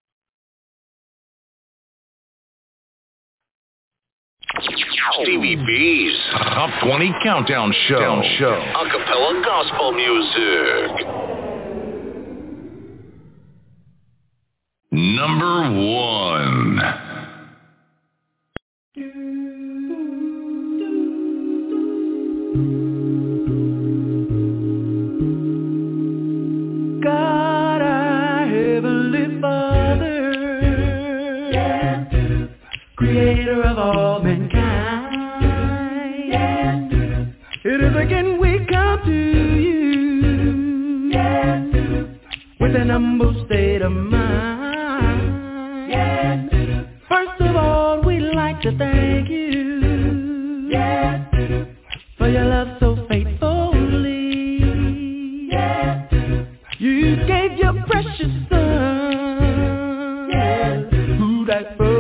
Stevie B's Top 20 Countdown Show. show. Acapella Gospel Music. Number one. Again we come to you with an humble state of mind. First of all, we'd like to thank you for your love so faithfully. You gave your precious son who died for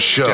show.